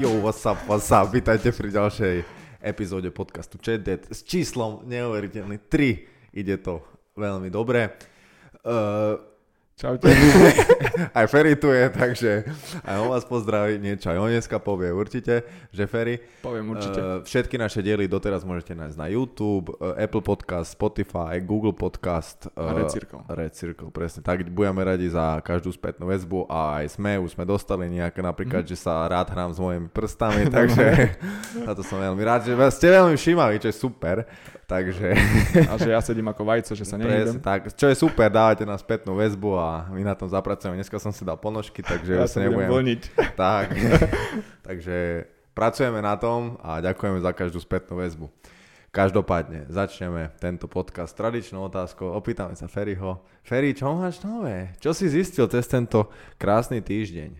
Yo, what's up, what's up? Vítajte pri ďalšej epizóde podcastu Chat s číslom neuveriteľný 3. Ide to veľmi dobre. Uh, Čaute. aj Ferry tu je, takže aj on vás pozdraví, niečo aj on dneska povie určite, že Ferry. Poviem určite. Uh, všetky naše diely doteraz môžete nájsť na YouTube, uh, Apple Podcast, Spotify, Google Podcast. Uh, Red Circle. Red Circle, presne. Tak budeme radi za každú spätnú väzbu a aj sme, už sme dostali nejaké, napríklad, mm-hmm. že sa rád hrám s mojimi prstami, takže na to som veľmi rád, že ste veľmi všímaví, čo je super. Takže... A že ja sedím ako vajco, že sa nejdem. tak. Čo je super, dávate nám spätnú väzbu a my na tom zapracujeme. Dneska som si dal ponožky, takže ja sa nebudem vlniť. Tak, takže pracujeme na tom a ďakujeme za každú spätnú väzbu. Každopádne, začneme tento podcast tradičnou otázkou. Opýtame sa Ferryho. Ferry, čo máš nové? Čo si zistil cez tento krásny týždeň?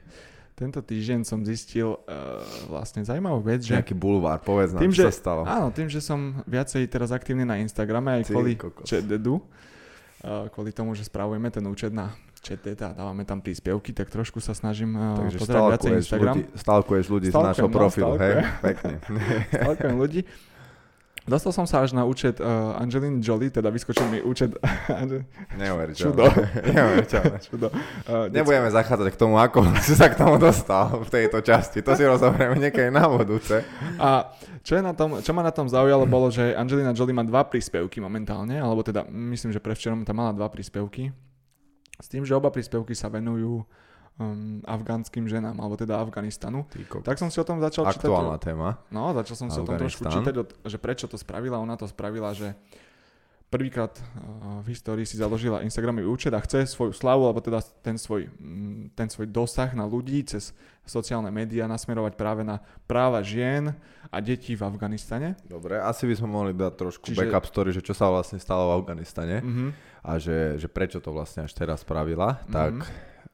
Tento týždeň som zistil uh, vlastne zaujímavú vec, že... Nejaký bulvár, povedz nám, tým, čo že, sa stalo. Áno, tým, že som viacej teraz aktívny na Instagrame aj Ty, kvôli ČDDu, uh, kvôli tomu, že spravujeme ten účet na ČTD a dávame tam príspevky, tak trošku sa snažím uh, Takže pozerať viacej Instagram. Ľudí, stalkuješ ľudí Stalkujem, z nášho no, profilu, hej? Pekne. Stalkujem ľudí. Dostal som sa až na účet uh, Angeliny Jolie, teda vyskočil mi účet... Neuveriteľné. Neuveriteľné. Čudo. Uh, Nebudeme zachádzať k tomu, ako si sa k tomu dostal v tejto časti. To si rozoberieme niekedy na budúce. A čo, je na tom, čo ma na tom zaujalo, bolo, že Angelina Jolie má dva príspevky momentálne, alebo teda myslím, že prevčerom tam mala dva príspevky. S tým, že oba príspevky sa venujú um, afgánskym ženám, alebo teda Afganistanu. Tak som si o tom začal Aktuálna čítať. Aktuálna téma. No, začal som si o tom trošku čítať, že prečo to spravila. Ona to spravila, že prvýkrát uh, v histórii si založila Instagramový účet a chce svoju slavu, alebo teda ten svoj, mm, ten svoj dosah na ľudí cez sociálne médiá nasmerovať práve na práva žien a detí v Afganistane. Dobre, asi by sme mohli dať trošku Čiže... backup story, že čo sa vlastne stalo v Afganistane uh-huh. a že, že prečo to vlastne až teraz spravila. Uh-huh. Tak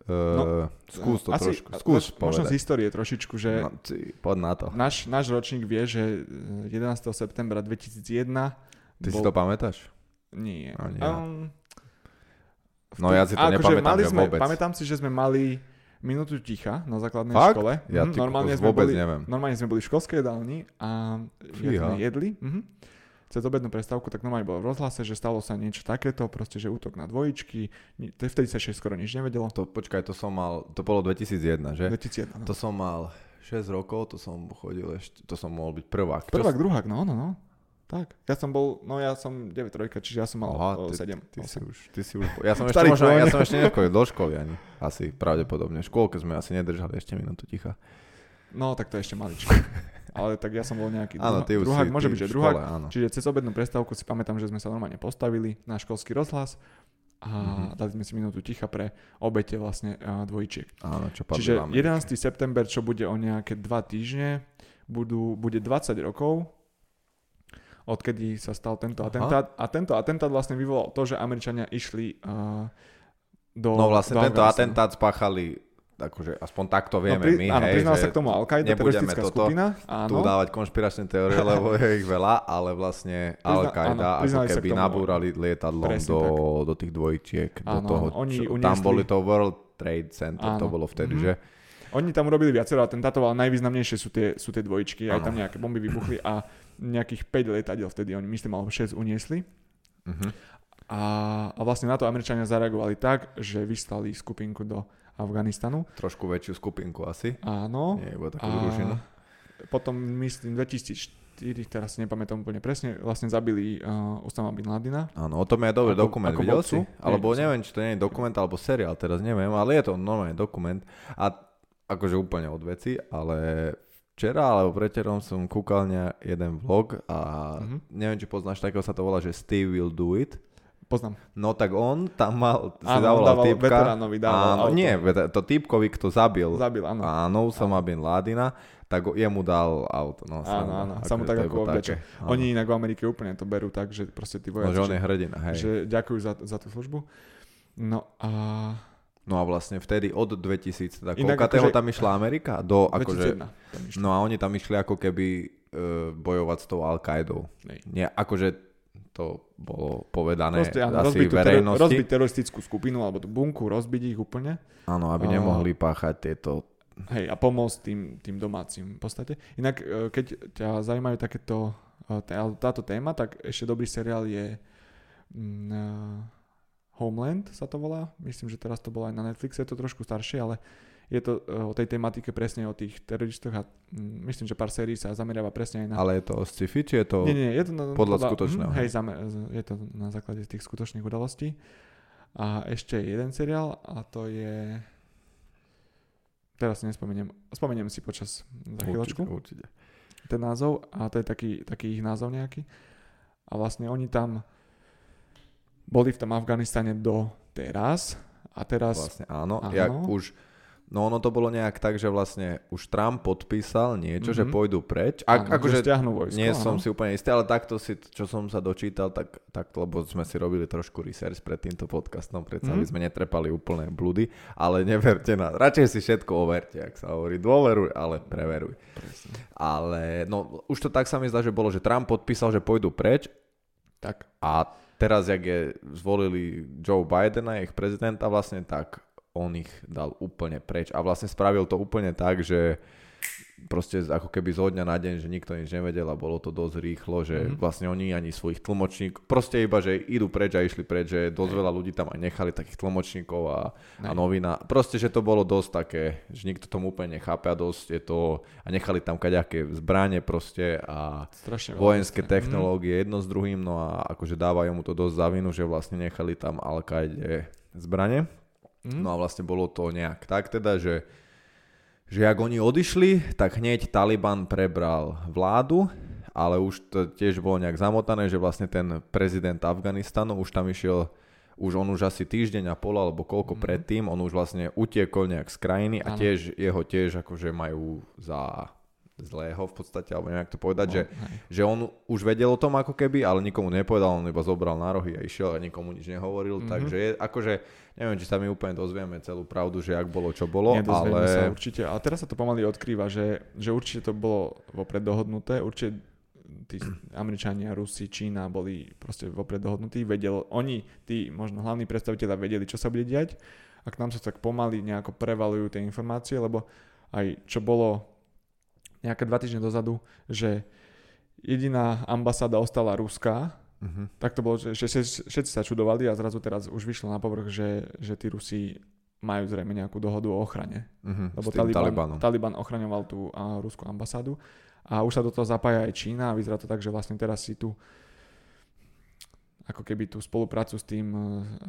Uh, no, skús to asi, trošku, skús povedať. Možno z histórie trošičku, že no, ty, poď na to. Náš, náš ročník vie, že 11. septembra 2001 Ty bol... si to pamätáš? Nie. No, nie. Um, no ja si to akože nepamätám, mali sme, vôbec. Pamätám si, že sme mali minútu ticha na základnej Fakt? škole. Ja hm, normálne, sme vôbec boli, neviem. normálne sme boli v školskej jedálni a sme jedli. Mhm cez obednú prestávku, tak normálne bolo v rozhlase, že stalo sa niečo takéto, proste, že útok na dvojičky, vtedy sa ešte skoro nič nevedelo. To, počkaj, to som mal, to bolo 2001, že? 2001, no. To som mal 6 rokov, to som chodil ešte, to som mohol byť prvák. Prvák, Čo... druhák, no, no, no. Tak, ja som bol, no ja som 9 trojka, čiže ja som mal Aha, ty, 7. Ty, si už, ty si už, ja som ešte možno, ja som ešte nechodil do školy ani, asi pravdepodobne. V škôlke sme asi nedržali ešte minútu ticha. No, tak to ešte maličko. ale tak ja som bol nejaký áno, ty druhák, môže byť, že druhák. Áno. Čiže cez obednú prestávku si pamätám, že sme sa normálne postavili na školský rozhlas a mm-hmm. dali sme si minútu ticha pre obete vlastne dvojčiek. Áno, čo Čiže 11. september, čo bude o nejaké dva týždne, budú, bude 20 rokov, odkedy sa stal tento Aha. atentát. A tento atentát vlastne vyvolal to, že Američania išli uh, do No vlastne do tento atentát spáchali akože aspoň takto vieme no, pri, my, áno, hej, že sa k tomu Al-Qaida, teroristická toto, skupina. Áno. Tu dávať konšpiračné teórie, lebo je ich veľa, ale vlastne Al-Qaida ako keby nabúrali lietadlom do, do tých dvojčiek, do toho, oni čo, tam boli to World Trade Center, áno. to bolo vtedy, mm-hmm. že? Oni tam urobili viacero atentátov, ale najvýznamnejšie sú tie, sú tie dvojčky, aj tam nejaké bomby vybuchli a nejakých 5 lietadiel vtedy oni, myslím, alebo 6 uniesli. Uh-huh. A, a vlastne na to Američania zareagovali tak, že vyslali skupinku do Afganistanu. Trošku väčšiu skupinku asi. Áno. Nie, iba takú družinu. Potom myslím 2004, teraz si nepamätám úplne presne, vlastne zabili uh, Osama Bin Ladina. Áno, o tom je dobrý ako, dokument, ako videl si? Alebo neviem, či to nie je dokument alebo seriál, teraz neviem, ale je to normálne dokument. A akože úplne od veci, ale včera alebo preterom som kúkal na jeden vlog a uh-huh. neviem, či poznáš, takého sa to volá, že Steve will do it. Poznám. No tak on tam mal, si áno, dával týpka. Veteránovi dával áno, auto. nie, to týpkovi, kto zabil. Zabil, áno. Áno, Usama Bin Ladina, tak jemu dal auto. No, áno, áno, sa mu tak ako oblečie. Oni inak v Amerike úplne to berú tak, že proste tí vojaci. No, že on je hrdina, hej. Že ďakujú za, za tú službu. No a... No a vlastne vtedy od 2000, teda koľkatého akože, tam išla Amerika? Do, 2001. Akože, no a oni tam išli ako keby uh, bojovať s tou Al-Qaidou. Nie, akože to bolo povedané Proste, áno, asi rozbiť verejnosti. rozbiť teroristickú skupinu alebo tú bunku, rozbiť ich úplne. Áno, aby nemohli páchať tieto hej, a pomôcť tým, tým domácim v podstate. Inak, e, keď ťa zaujímajú takéto, e, táto téma, tak ešte dobrý seriál je uh, Homeland sa to volá. Myslím, že teraz to bolo aj na Netflixe, je to trošku staršie, ale je to o tej tematike presne o tých teroristoch a mm, myslím, že pár sérií sa zameriava presne aj na... Ale je to o sci-fi, či je to, nie, nie, je to na, podľa, podľa skutočného? Hm, hej, zamer, je to na základe tých skutočných udalostí. A ešte jeden seriál a to je... Teraz si nespomeniem. Spomeniem si počas za chvíľočku. Určite, určite. Ten názov a to je taký, taký ich názov nejaký. A vlastne oni tam boli v tom Afganistane do teraz a teraz... Vlastne áno, áno. Jak už No ono to bolo nejak tak, že vlastne už Trump podpísal niečo, mm-hmm. že mhm. pôjdu preč. Ak, áno, akože vojsko, nie áno. som si úplne istý, ale takto si, čo som sa dočítal, tak, tak lebo sme si robili trošku research pred týmto podcastom, predsa mm-hmm. sme netrepali úplné blúdy, ale neverte na, radšej si všetko overte, ak sa hovorí, dôveruj, ale preveruj. Presne. Ale no už to tak sa mi zdá, že bolo, že Trump podpísal, že pôjdu preč tak. a teraz, jak je zvolili Joe Bidena, ich prezidenta vlastne, tak on ich dal úplne preč a vlastne spravil to úplne tak, že proste ako keby zo dňa na deň, že nikto nič nevedel a bolo to dosť rýchlo, že mm-hmm. vlastne oni ani svojich tlmočníkov, proste iba, že idú preč a išli preč, že dosť veľa ľudí tam aj nechali takých tlmočníkov a, a novina. Proste, že to bolo dosť také, že nikto tomu úplne nechápe a dosť je to, a nechali tam kaďaké zbranie proste a Strašne vojenské veľa, technológie mm. jedno s druhým, no a akože dávajú mu to dosť za vinu, že vlastne nechali tam al zbranie. Mm. No a vlastne bolo to nejak tak teda, že, že ak oni odišli, tak hneď Taliban prebral vládu, ale už to tiež bolo nejak zamotané, že vlastne ten prezident Afganistanu už tam išiel už on už asi týždeň a pol alebo koľko mm. predtým, on už vlastne utiekol nejak z krajiny a tiež jeho tiež akože majú za zlého v podstate, alebo neviem, to povedať, no, že, že on už vedel o tom ako keby, ale nikomu nepovedal, on iba zobral na rohy a išiel a nikomu nič nehovoril, mm-hmm. takže je, akože neviem, či sa my úplne dozvieme celú pravdu, že ak bolo, čo bolo, ale... sa určite, a teraz sa to pomaly odkrýva, že, že určite to bolo vopred dohodnuté, určite tí Američania, Rusi, Čína boli proste vopred dohodnutí, vedel, oni, tí možno hlavní predstaviteľa vedeli, čo sa bude diať. A k nám sa tak pomaly nejako prevalujú tie informácie, lebo aj čo bolo nejaké dva týždne dozadu, že jediná ambasáda ostala ruská, uh-huh. tak to bolo, že, všetci sa čudovali a zrazu teraz už vyšlo na povrch, že, že tí Rusi majú zrejme nejakú dohodu o ochrane. Uh-huh, Lebo Taliban, Taliban ochraňoval tú a, ruskú ambasádu a už sa do toho zapája aj Čína a vyzerá to tak, že vlastne teraz si tu ako keby tú spoluprácu s tým e,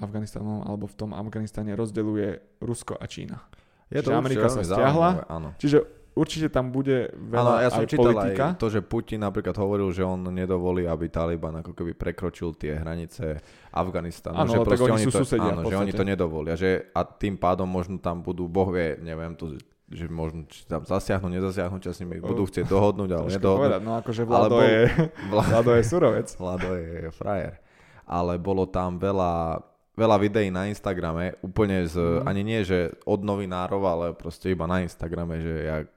Afganistanom alebo v tom Afganistane rozdeluje Rusko a Čína. Je to Amerika sa stiahla, čiže určite tam bude veľa ano, ja som aj čítal politika. Aj to, že Putin napríklad hovoril, že on nedovolí, aby Taliban ako keby prekročil tie hranice Afganistanu. Áno, že tak oni, sú to, susedia áno, že oni to nedovolia. Že, a tým pádom možno tam budú, boh vie, neviem, to, že možno či tam zasiahnu, nezasiahnu, s nimi budú chcieť dohodnúť, ale nedohodnúť. Povedať, no akože Vlado, je, Vlado je surovec. Vlado je frajer. Ale bolo tam veľa veľa videí na Instagrame, úplne z, mm. ani nie, že od novinárov, ale proste iba na Instagrame, že jak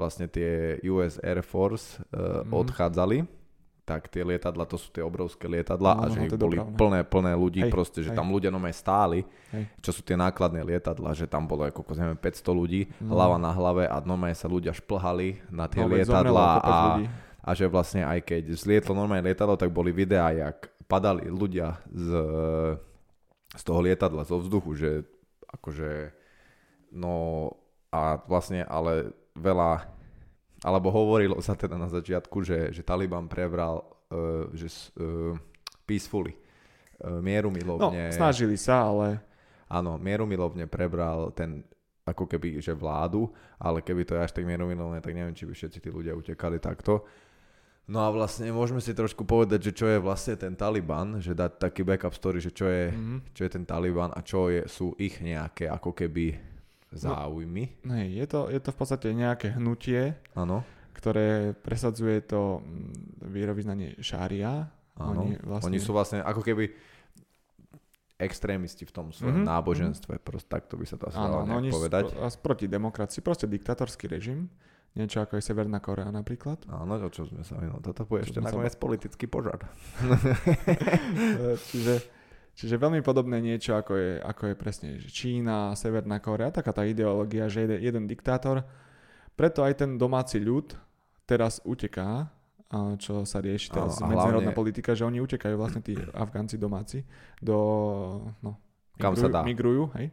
vlastne tie US Air Force uh, mm. odchádzali, tak tie lietadla, to sú tie obrovské lietadla no, a že no, ich boli dopravné. plné, plné ľudí, hej, proste, že hej. tam ľudia nome stáli, hej. čo sú tie nákladné lietadla, že tam bolo ako neviem, 500 ľudí, no. hlava na hlave a normálne sa ľudia šplhali na tie no, lietadla a, a že vlastne aj keď zlietlo normálne lietadlo, tak boli videá, jak padali ľudia z z toho lietadla, zo vzduchu, že akože no a vlastne ale veľa alebo hovorilo sa teda na začiatku, že, že Taliban prebral uh, že uh, peacefully, uh, mierumilovne. No, snažili sa, ale... Áno, mierumilovne prebral ten ako keby, že vládu, ale keby to je až tak mierumilovne, tak neviem, či by všetci tí ľudia utekali takto. No a vlastne môžeme si trošku povedať, že čo je vlastne ten Taliban, že dať taký backup story, že čo je, mm-hmm. čo je ten Taliban a čo je, sú ich nejaké ako keby záujmy. No, je, to, je to v podstate nejaké hnutie, ano. ktoré presadzuje to mm, vierovýznanie šária. Oni, vlastne... Oni sú vlastne ako keby extrémisti v tom svojom mm-hmm. náboženstve, proste takto by sa to asi dalo no, povedať. Spro, proti demokracii, proste diktatorský režim. Niečo ako je Severná Korea napríklad. Áno, o čo sme sa no, Toto bude ešte nakoniec sa... politický požar. čiže, Čiže veľmi podobné niečo, ako je, ako je presne Čína, Severná Korea, taká tá ideológia, že jeden, jeden diktátor. Preto aj ten domáci ľud teraz uteká, čo sa rieši teraz no, medzinárodná hlavne... politika, že oni utekajú vlastne tí Afgánci domáci do, no, Kam migrujú, sa dá. migrujú, hej.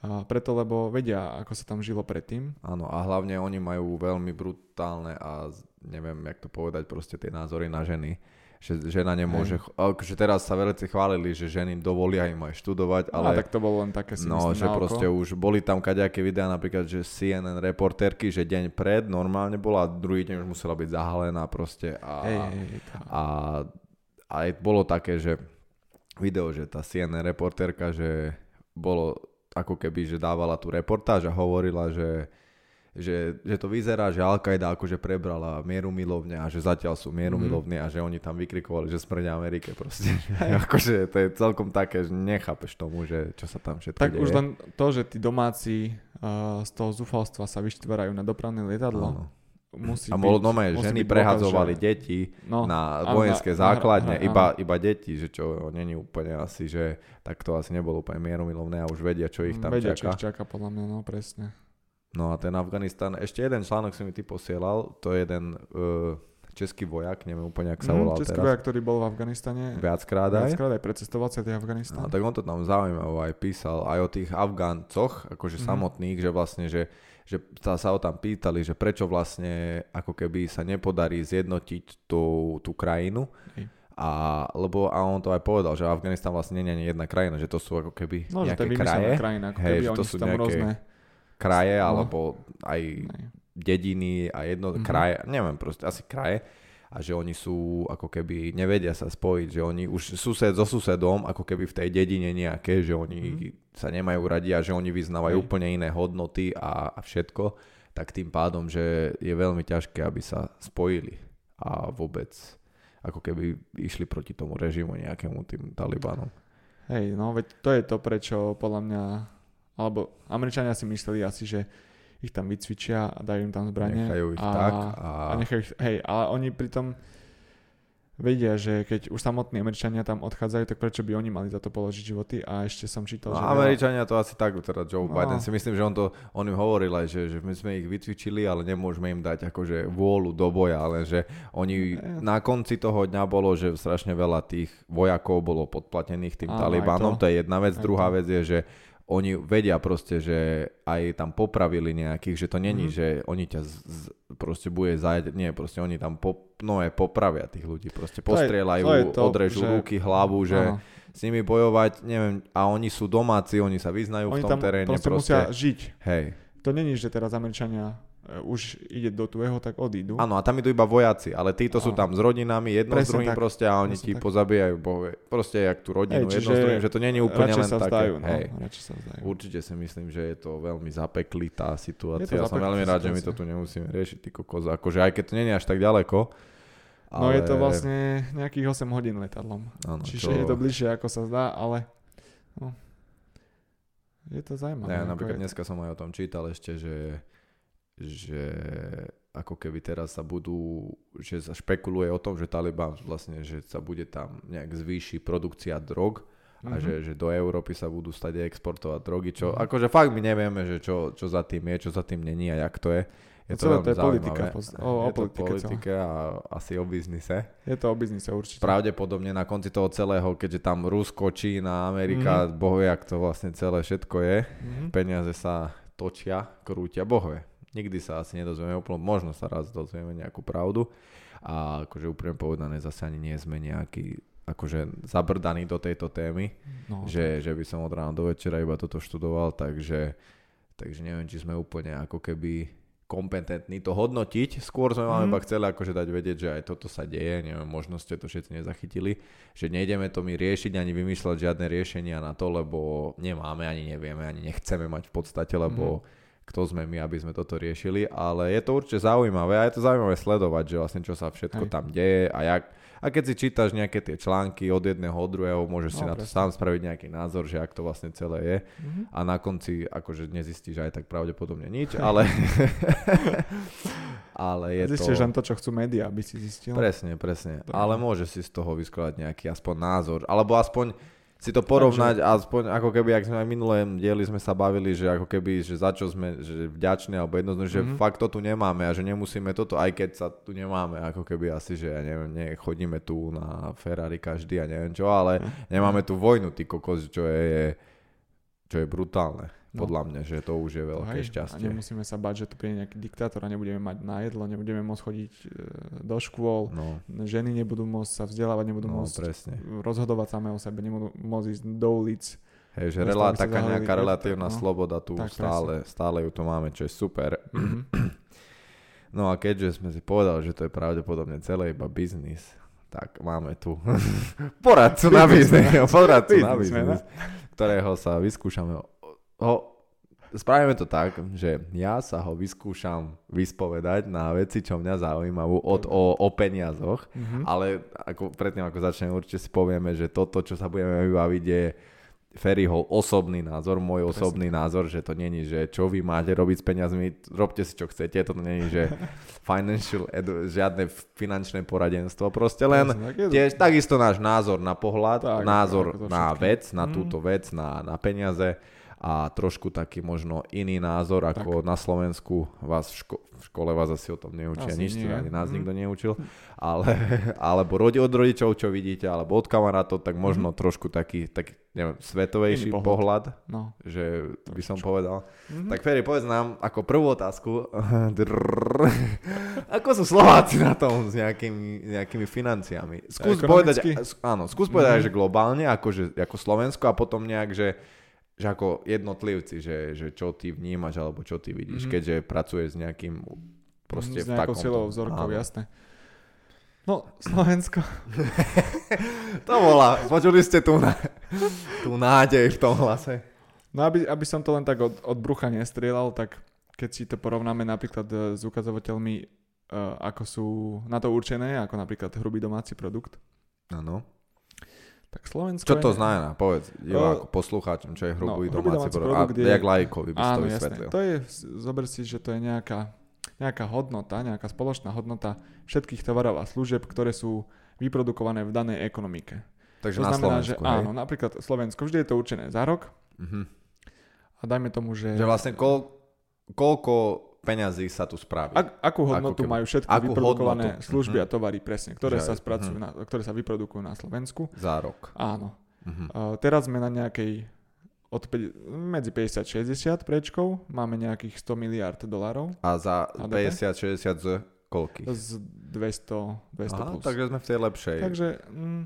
A preto, lebo vedia, ako sa tam žilo predtým. Áno, a hlavne oni majú veľmi brutálne a neviem, jak to povedať, proste tie názory na ženy že žena nemôže, Hej. akože teraz sa veľci chválili, že ženy dovolia im aj študovať, ale... No, tak to bolo len také si No, že proste už boli tam kadejaké videá, napríklad, že CNN reportérky, že deň pred normálne bola, druhý deň už musela byť zahalená proste a, hej, hej, a aj bolo také, že video, že tá CNN reportérka, že bolo ako keby, že dávala tú reportáž a hovorila, že že, že to vyzerá, že Al-Qaida akože prebrala mieru milovne a že zatiaľ sú mieru mm. a že oni tam vykrikovali, že smrňa Amerike proste. akože to je celkom také, že nechápeš tomu, že čo sa tam všetko Tak deje. už len to, že tí domáci uh, z toho zúfalstva sa vyštvárajú na dopravné lietadlo, Áno. Musí a bol, no ženy prehadzovali že... deti no, na vojenské na, základne, na, iba, iba deti, že čo není úplne asi, že tak to asi nebolo úplne mierumilovné a už vedia, čo ich tam vedia, čaká. Vedia, čo ich čaká, podľa mňa, no presne. No a ten Afganistan, ešte jeden článok si mi ty posielal, to je jeden uh, český vojak, neviem úplne, ak sa mm, volal český teraz. vojak, ktorý bol v Afganistane. Viackrát aj. Viackrát aj precestoval celý Afganistan. No, tak on to tam zaujímavo aj písal, aj o tých Afgáncoch, akože mm. samotných, že vlastne, že, že sa, sa o tam pýtali, že prečo vlastne ako keby sa nepodarí zjednotiť tú, tú krajinu. A, lebo, a on to aj povedal, že Afganistan vlastne nie je ani jedna krajina, že to sú ako keby no, nejaké že to kraje. krajina, ako keby Hej, že to sú nejaké, rôzne kraje, no. alebo aj dediny a jedno, mm-hmm. kraje, neviem proste, asi kraje a že oni sú ako keby nevedia sa spojiť, že oni už sused so susedom ako keby v tej dedine nejaké, že oni mm-hmm. sa nemajú radi a že oni vyznávajú Hej. úplne iné hodnoty a, a všetko, tak tým pádom, že je veľmi ťažké, aby sa spojili a vôbec ako keby išli proti tomu režimu nejakému tým Talibanom. Hej, no veď to je to, prečo podľa mňa alebo Američania si mysleli asi, že ich tam vycvičia a dajú im tam zbranie. Nechajú ich a, tak. A... a nechajú ich, hej, ale oni pritom vedia, že keď už samotní Američania tam odchádzajú, tak prečo by oni mali za to položiť životy a ešte som čítal, no, že... Američania to asi tak, teda Joe no. Biden si myslím, že on to, on im hovoril aj, že, že my sme ich vycvičili, ale nemôžeme im dať akože vôľu do boja, ale že oni e. na konci toho dňa bolo, že strašne veľa tých vojakov bolo podplatených tým Áno, Talibanom, to. to je jedna vec, aj druhá to. vec je, že oni vedia proste, že aj tam popravili nejakých, že to není, mm. že oni ťa z, z, proste bude zajať, nie, proste oni tam po, no je popravia tých ľudí, proste postrieľajú, to je, to je to, odrežú že... ruky, hlavu, že Aha. s nimi bojovať, neviem, a oni sú domáci, oni sa vyznajú oni v tom tam teréne. Proste, proste musia žiť. Hej. To není, že teraz Američania už ide do tvojho, tak odídu. Áno, a tam idú iba vojaci, ale títo a... sú tam s rodinami, jedno Presne s druhým tak. proste a oni ti tak. pozabijajú bohe. Proste jak tú rodinu, Hej, jedno s druhým, že to není úplne len sa také. Vzdajú, no, Hej. sa vzdajú. Určite si myslím, že je to veľmi zapeklitá situácia. Ja som veľmi rád, že my to tu nemusíme riešiť, ty kokos. Akože aj keď to není až tak ďaleko, ale... No je to vlastne nejakých 8 hodín letadlom. Ano, Čiže čo... je to bližšie, ako sa zdá, ale no, je to zaujímavé. Ja, napríklad dneska som aj o tom čítal ešte, že že ako keby teraz sa budú, že sa špekuluje o tom, že Taliban vlastne, že sa bude tam nejak zvýši produkcia drog a mm-hmm. že, že do Európy sa budú stať exportovať drogy, čo mm-hmm. akože fakt my nevieme, že čo, čo za tým je, čo za tým není a jak to je. Je to, to je politika. O, o je to politike a asi o biznise. Je to o biznise určite. Pravdepodobne na konci toho celého, keďže tam Rusko, Čína, Amerika, mm-hmm. bohvie, jak to vlastne celé všetko je, mm-hmm. peniaze sa točia, krútia, bohvie nikdy sa asi nedozvieme úplne, možno sa raz dozvieme nejakú pravdu a akože úprimne povedané zase ani nie sme nejaký akože zabrdaný do tejto témy, no, že, že by som od rána do večera iba toto študoval, takže, takže neviem, či sme úplne ako keby kompetentní to hodnotiť. Skôr sme vám mm. iba chceli akože dať vedieť, že aj toto sa deje, neviem, možno ste to všetci nezachytili, že nejdeme to my riešiť ani vymýšľať žiadne riešenia na to, lebo nemáme, ani nevieme, ani nechceme mať v podstate, lebo mm kto sme my, aby sme toto riešili, ale je to určite zaujímavé a je to zaujímavé sledovať, že vlastne čo sa všetko Hej. tam deje a jak, a keď si čítaš nejaké tie články od jedného od druhého, môžeš no, si na to sám spraviť nejaký názor, že ak to vlastne celé je. Mm-hmm. A na konci akože nezistíš aj tak pravdepodobne nič, ale... ale je Zistíš to... len to, čo chcú médiá, aby si zistil. Presne, presne. Dobre. Ale môže si z toho vyskladať nejaký aspoň názor. Alebo aspoň si to porovnať, aspoň ako keby, ak sme aj minulé dieli sme sa bavili, že ako keby, že za čo sme že vďační, alebo jednoznačne, mm-hmm. že mhm. fakt to tu nemáme a že nemusíme toto, aj keď sa tu nemáme, ako keby asi, že ja neviem, nechodíme tu na Ferrari každý a neviem čo, ale mm-hmm. nemáme tu vojnu, ty kokos, čo je, čo je brutálne. No. Podľa mňa, že to už je veľké Hej, šťastie. A nemusíme sa bať, že tu príde nejaký diktátor a nebudeme mať na jedlo, nebudeme môcť chodiť e, do škôl, no. ženy nebudú môcť sa vzdelávať, nebudú no, môcť presne. rozhodovať samé o sebe, nebudú môcť ísť do ulic. Hej, že relá, taká nejaká relatívna no, sloboda tu stále, stále ju tu máme, čo je super. Mm-hmm. no a keďže sme si povedali, že to je pravdepodobne celé iba biznis, tak máme tu poradcu na biznis, poradcu na biznis, ktorého sa vyskúšame ho, spravíme to tak, že ja sa ho vyskúšam vyspovedať na veci, čo mňa zaujímajú od, o, o peniazoch, mm-hmm. ale ako, predtým ako začneme určite si povieme, že toto, čo sa budeme vybaviť je Ferryho osobný názor, môj Presne. osobný názor, že to není, že čo vy máte robiť s peniazmi, robte si čo chcete, to není, že financial edu, žiadne finančné poradenstvo, proste len tiež takisto náš názor na pohľad, tak, názor tak, na vec, na mm. túto vec, na, na peniaze a trošku taký možno iný názor, ako tak. na Slovensku vás v, ško- v škole vás asi o tom neučia asi nič, nie. ani nás mm. nikto neučil, ale, alebo rodi od rodičov, čo vidíte, alebo od kamarátov, tak možno mm. trošku taký, taký neviem, svetovejší pohľad, pohľad no. že by som povedal. Mm-hmm. Tak Ferry, povedz nám ako prvú otázku, ako sú Slováci na tom s nejakými, nejakými financiami? Skús povedať, áno, skús povedať, mm-hmm. že globálne, ako, že, ako Slovensko a potom nejak, že že ako jednotlivci, že, že čo ty vnímaš alebo čo ty vidíš, mm-hmm. keďže pracuješ s nejakým proste s nejakou silou vzorkou, jasné. No, Slovensko. to bola, počuli ste tú, tú nádej v tom hlase. No aby, aby som to len tak od, od brucha nestrieľal, tak keď si to porovnáme napríklad e, s ukazovateľmi, uh, ako sú na to určené, ako napríklad hrubý domáci produkt. Áno tak Slovensko Čo to je... znamená? Povedz diváku, uh, poslucháčom, čo je hrubý, no, domáci, domáci produkt. a jak lajkovi by áno, to vysvetlil. To je, zober si, že to je nejaká, nejaká hodnota, nejaká spoločná hodnota všetkých tovarov a služieb, ktoré sú vyprodukované v danej ekonomike. Takže to na znamená, Slovensku, že hej? áno, napríklad Slovensko, vždy je to určené za rok. Uh-huh. A dajme tomu, že... Že vlastne koľ, koľko peňazí sa tu spraví. Ak, akú hodnotu akú majú všetky akú vyprodukované hodnotu? služby a tovary, presne, ktoré Že, sa spracujú, uh-huh. na, ktoré sa vyprodukujú na Slovensku. Za rok. Áno. Uh-huh. Uh, teraz sme na nejakej od 5, medzi 50-60 prečkou, máme nejakých 100 miliard dolarov. A za 50-60 z koľkých? Z 200, 200 Aha, plus. takže sme v tej lepšej. Takže, mm,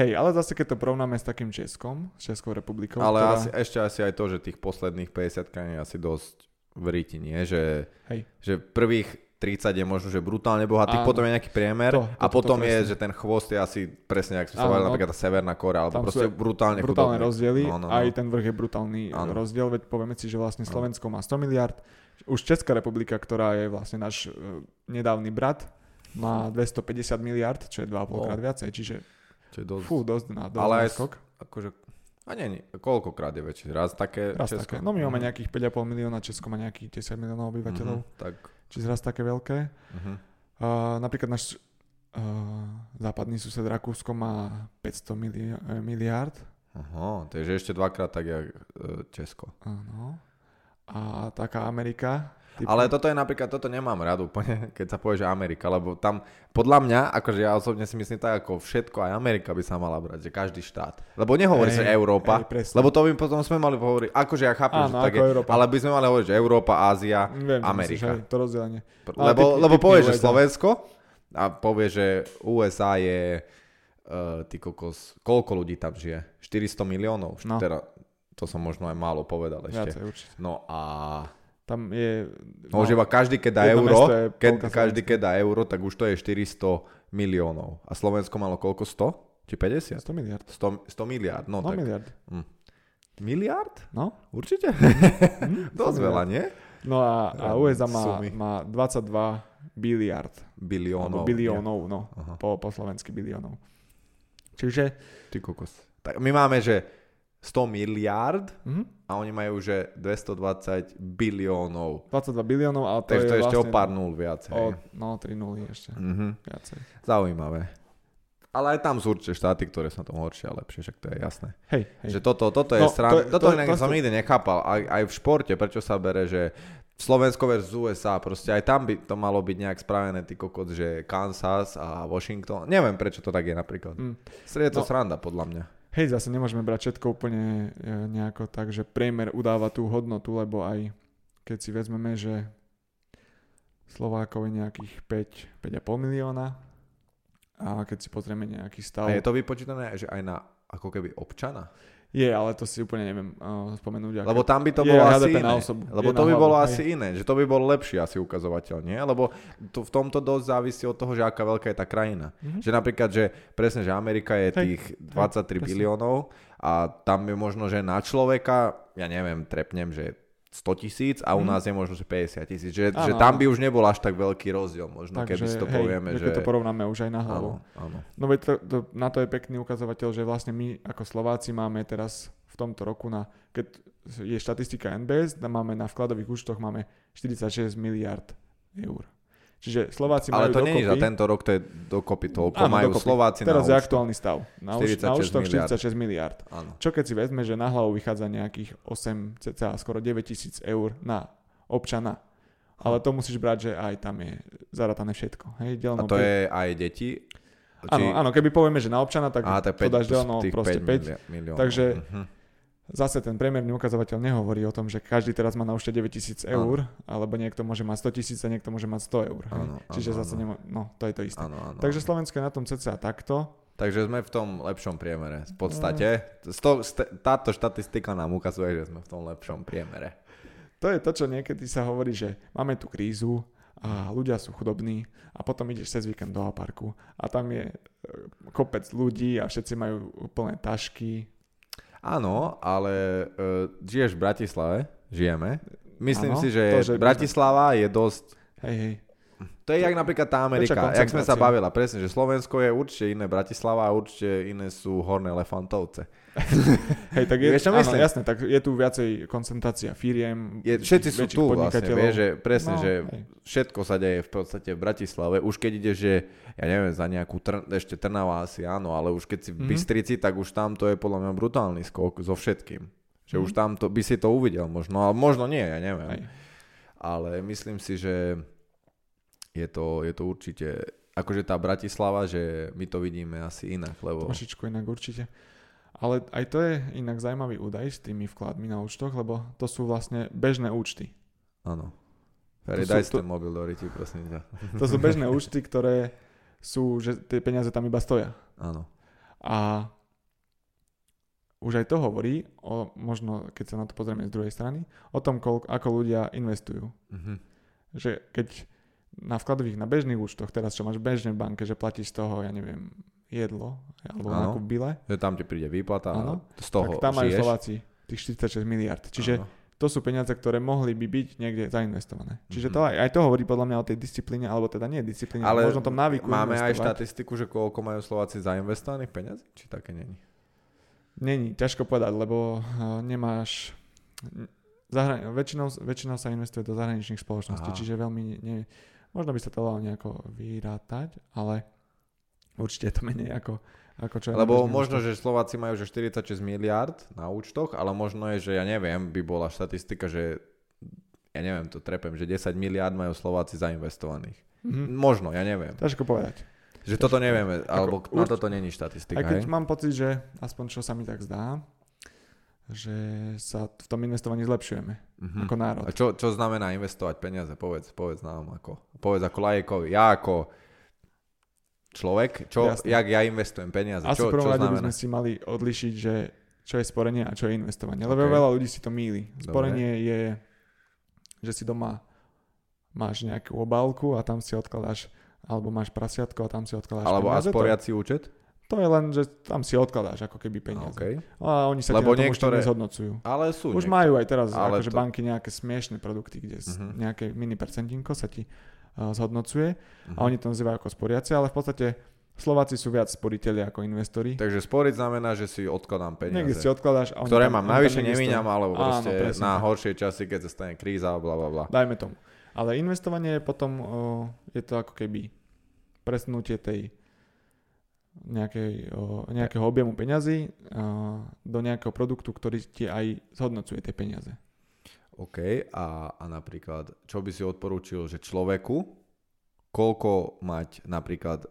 hej, ale zase keď to porovnáme s takým Českom, s Českou republikou. Ale ktorá... asi, ešte asi aj to, že tých posledných 50 je asi dosť v ríti, nie? Že, Hej. že prvých 30 je možno, že brutálne bohatých, Áno. potom je nejaký priemer to, to, a potom to, to, je, že ten chvost je asi presne, ak sme sa no. napríklad tá Severná Kórea, alebo proste brutálne Brutálne chudobný. rozdiely, no, no, no. aj ten vrch je brutálny Áno. rozdiel, veď povieme si, že vlastne Slovensko má 100 miliard, už Česká republika, ktorá je vlastne náš uh, nedávny brat, má 250 miliard, čo je 2,5 oh. krát viacej, čiže čo je dosť, fú, dosť, na, dosť Ale aj, skok. akože a nie, nie, koľkokrát je väčšie? Raz také raz Česko? Také. No my máme mhm. nejakých 5,5 milióna, Česko má nejakých 10 miliónov obyvateľov. Uh-huh, tak. Čiže raz také veľké. Uh-huh. Uh, napríklad náš uh, západný sused Rakúsko má 500 mili- eh, miliárd. Aha, takže ešte dvakrát tak, jak uh, Česko. Áno. A taká Amerika Typu. Ale toto je napríklad, toto nemám rád úplne, keď sa povie, že Amerika, lebo tam, podľa mňa, akože ja osobne si myslím tak, ako všetko, aj Amerika by sa mala brať, že každý štát. Lebo nehovorí sa Európa, ej, lebo to by potom sme mali hovoriť, akože ja chápem, Áno, že tak je, Európa. ale by sme mali hovoriť, že Európa, Ázia, Viem, Amerika. Myslíš, to rozdelenie. Lebo, ty, lebo povie, že Slovensko a povie, že USA je, uh, ty kokos, koľko ľudí tam žije? 400 miliónov? No. Teda, to som možno aj málo povedal ešte. Viacej, no a tam je... No, že každý, keď dá euro, keď, každý, keď dá euro, tak už to je 400 miliónov. A Slovensko malo koľko? 100? Či 50? 100 miliard. 100, 100 miliard, no, no tak. miliard. Hm. Miliard? No. Určite? Hm, Dosť veľa, nie? No a, a USA má, má 22 biliard. Biliónov. biliónov, no. Po, po slovensky biliónov. Čiže... Ty kokos. Tak my máme, že 100 miliárd mm-hmm. a oni majú že 220 biliónov. 22 biliónov, ale to Takže je to ešte vlastne o pár nul viacej. O, no, 3 nuly ešte mm-hmm. viacej. Zaujímavé. Ale aj tam sú určite štáty, ktoré sú na tom horšie a lepšie, však to je jasné. Hej, hej. Že toto, toto je no, strana, to, toto to, inak to, som to... nikdy nechápal. Aj, aj v športe, prečo sa bere, že Slovensko versus USA, proste aj tam by to malo byť nejak spravené, ty kokot, že Kansas a Washington. Neviem, prečo to tak je napríklad. Mm. Je to no, sranda, podľa mňa. Hej, zase nemôžeme brať všetko úplne e, nejako tak, že priemer udáva tú hodnotu, lebo aj keď si vezmeme, že Slovákov je nejakých 5, 5,5 milióna, a keď si pozrieme nejaký stav... A je to vypočítané, že aj na ako keby občana? Je, ale to si úplne neviem uh, spomenúť. Lebo tam by to bolo asi iné. Osobu. Lebo je to by hlavu, bolo hej. asi iné, že to by bol lepší asi ukazovateľ, nie? Lebo to, v tomto dosť závisí od toho, že aká veľká je tá krajina. Mm-hmm. Že napríklad, že presne, že Amerika je hej. tých 23 hej, biliónov a tam je možno, že na človeka, ja neviem, trepnem, že 100 tisíc a u mhm. nás je možno, že 50 tisíc. Že, že tam by už nebol až tak veľký rozdiel možno, tak, keby že, si to hej, povieme. Že... Keď to porovnáme už aj na hlavu. Áno, áno. No veď to, to, na to je pekný ukazovateľ, že vlastne my ako Slováci máme teraz v tomto roku na, keď je štatistika NBS, máme na vkladových účtoch máme 46 miliard eur. Čiže Slováci Ale majú to nie je za tento rok, to je dokopy toľko. Áno, majú dokopy. Slováci Teraz na je aktuálny stav. Na, 46 na účtoch 46 miliard. Áno. Čo keď si vezme, že na hlavu vychádza nejakých 8, cca skoro 9 tisíc eur na občana. Ale to musíš brať, že aj tam je zaratané všetko. Hej, A to 5. je aj deti? Či... Áno, áno, keby povieme, že na občana, tak Aha, to, 5, to dáš delno proste 5. Miliónov. Takže uh-huh zase ten priemerný ukazovateľ nehovorí o tom, že každý teraz má na účte 9000 eur, ano. alebo niekto môže mať 100 tisíc a niekto môže mať 100 eur. Ano, Čiže ano, zase ano. Nemo, no, to je to isté. Ano, ano, Takže Slovensko je na tom cca takto. Takže sme v tom lepšom priemere. V podstate sto, st- táto štatistika nám ukazuje, že sme v tom lepšom priemere. To je to, čo niekedy sa hovorí, že máme tu krízu a ľudia sú chudobní a potom ideš cez víkend do parku a tam je e, kopec ľudí a všetci majú plné tašky, Áno, ale uh, žiješ v Bratislave, žijeme. Myslím ano, si, že, to, že Bratislava je dosť... Hej, hej. To je jak napríklad tá Amerika, jak sme sa bavila, presne, že Slovensko je určite iné Bratislava a určite iné sú Horné Lefantovce. Hej, tak je, Vieš, áno, jasné, tak je tu viacej koncentrácia firiem, je, Všetci sú tu vlastne, vieš, že presne, no, že hej. všetko sa deje v podstate v Bratislave. Už keď ide, že ja neviem, za nejakú, Tr- ešte Trnava asi áno, ale už keď si v mm-hmm. Bystrici, tak už tam to je podľa mňa brutálny skok so všetkým. Že mm-hmm. už tam to, by si to uvidel možno, ale možno nie, ja neviem. Hej. Ale myslím si, že je to, je to určite, akože tá Bratislava, že my to vidíme asi inak, lebo... Trošičku inak určite. Ale aj to je inak zaujímavý údaj s tými vkladmi na účtoch, lebo to sú vlastne bežné účty. Áno. Ferry, daj ten mobil do ryti, prosím ťa. To sú bežné účty, ktoré sú, že tie peniaze tam iba stoja. Áno. A už aj to hovorí, o, možno keď sa na to pozrieme z druhej strany, o tom, koľko, ako ľudia investujú. Uh-huh. Že keď na vkladových, na bežných účtoch, teraz čo máš v bežnej banke, že platíš z toho, ja neviem, jedlo, alebo ano. nákup bile. Tam ti príde výplata ano. z toho Tak tam majú Slováci tých 46 miliard. Čiže ano. to sú peniaze, ktoré mohli by byť niekde zainvestované. Čiže to aj, aj to hovorí podľa mňa o tej disciplíne, alebo teda nie disciplíne, ale možno tom návyku Máme investovať. aj štatistiku, že koľko majú Slováci zainvestovaných peniazí? Či také není? Není, ťažko povedať, lebo uh, nemáš... Zahrani- väčšinou, väčšinou sa investuje do zahraničných spoločností, Aha. čiže veľmi... Nie, Možno by sa to dalo nejako vyrátať, ale určite je to menej ako, ako čo Lebo možno, že Slováci majú že 46 miliard na účtoch, ale možno je, že ja neviem, by bola štatistika, že ja neviem, to trepem, že 10 miliard majú Slováci zainvestovaných. Mm-hmm. Možno, ja neviem. Ťažko povedať. Že toto nevieme, alebo ako, na toto není štatistika. Aj keď hej? mám pocit, že aspoň čo sa mi tak zdá, že sa v tom investovaní zlepšujeme mm-hmm. ako národ. A čo, čo znamená investovať peniaze? Povedz, povedz nám ako. Povedz ako lajekovi. Ja ako človek, čo, jak ja investujem peniaze? Asi čo, prvom rade by sme si mali odlišiť, že čo je sporenie a čo je investovanie. Okay. Lebo veľa ľudí si to míli. Sporenie Dobre. je, že si doma máš nejakú obálku a tam si odkladáš alebo máš prasiatko a tam si odkladáš Alebo peniaze. sporiaci účet? To je len, že tam si odkladáš ako keby peniaze. Okay. A oni sa Lebo ti na niektoré... nezhodnocujú. Ale sú Už niektoré. majú aj teraz ale akože to... banky nejaké smiešne produkty, kde uh-huh. nejaké mini percentinko sa ti zhodnocuje uh-huh. a mhm. oni to nazývajú ako sporiaci, ale v podstate Slováci sú viac sporiteľi ako investori. Takže sporiť znamená, že si odkladám peniaze. Niekde si odkladáš. A ktoré tam, mám navyše nemíňam, alebo proste Áno, na horšie časy, keď sa stane kríza, bla bla bla. Dajme tomu. Ale investovanie je potom, uh, je to ako keby presnutie tej nejakej, o, nejakého objemu peňazí a, do nejakého produktu, ktorý ti aj zhodnocuje tie peniaze. OK, a, a napríklad, čo by si odporúčil, že človeku, koľko mať napríklad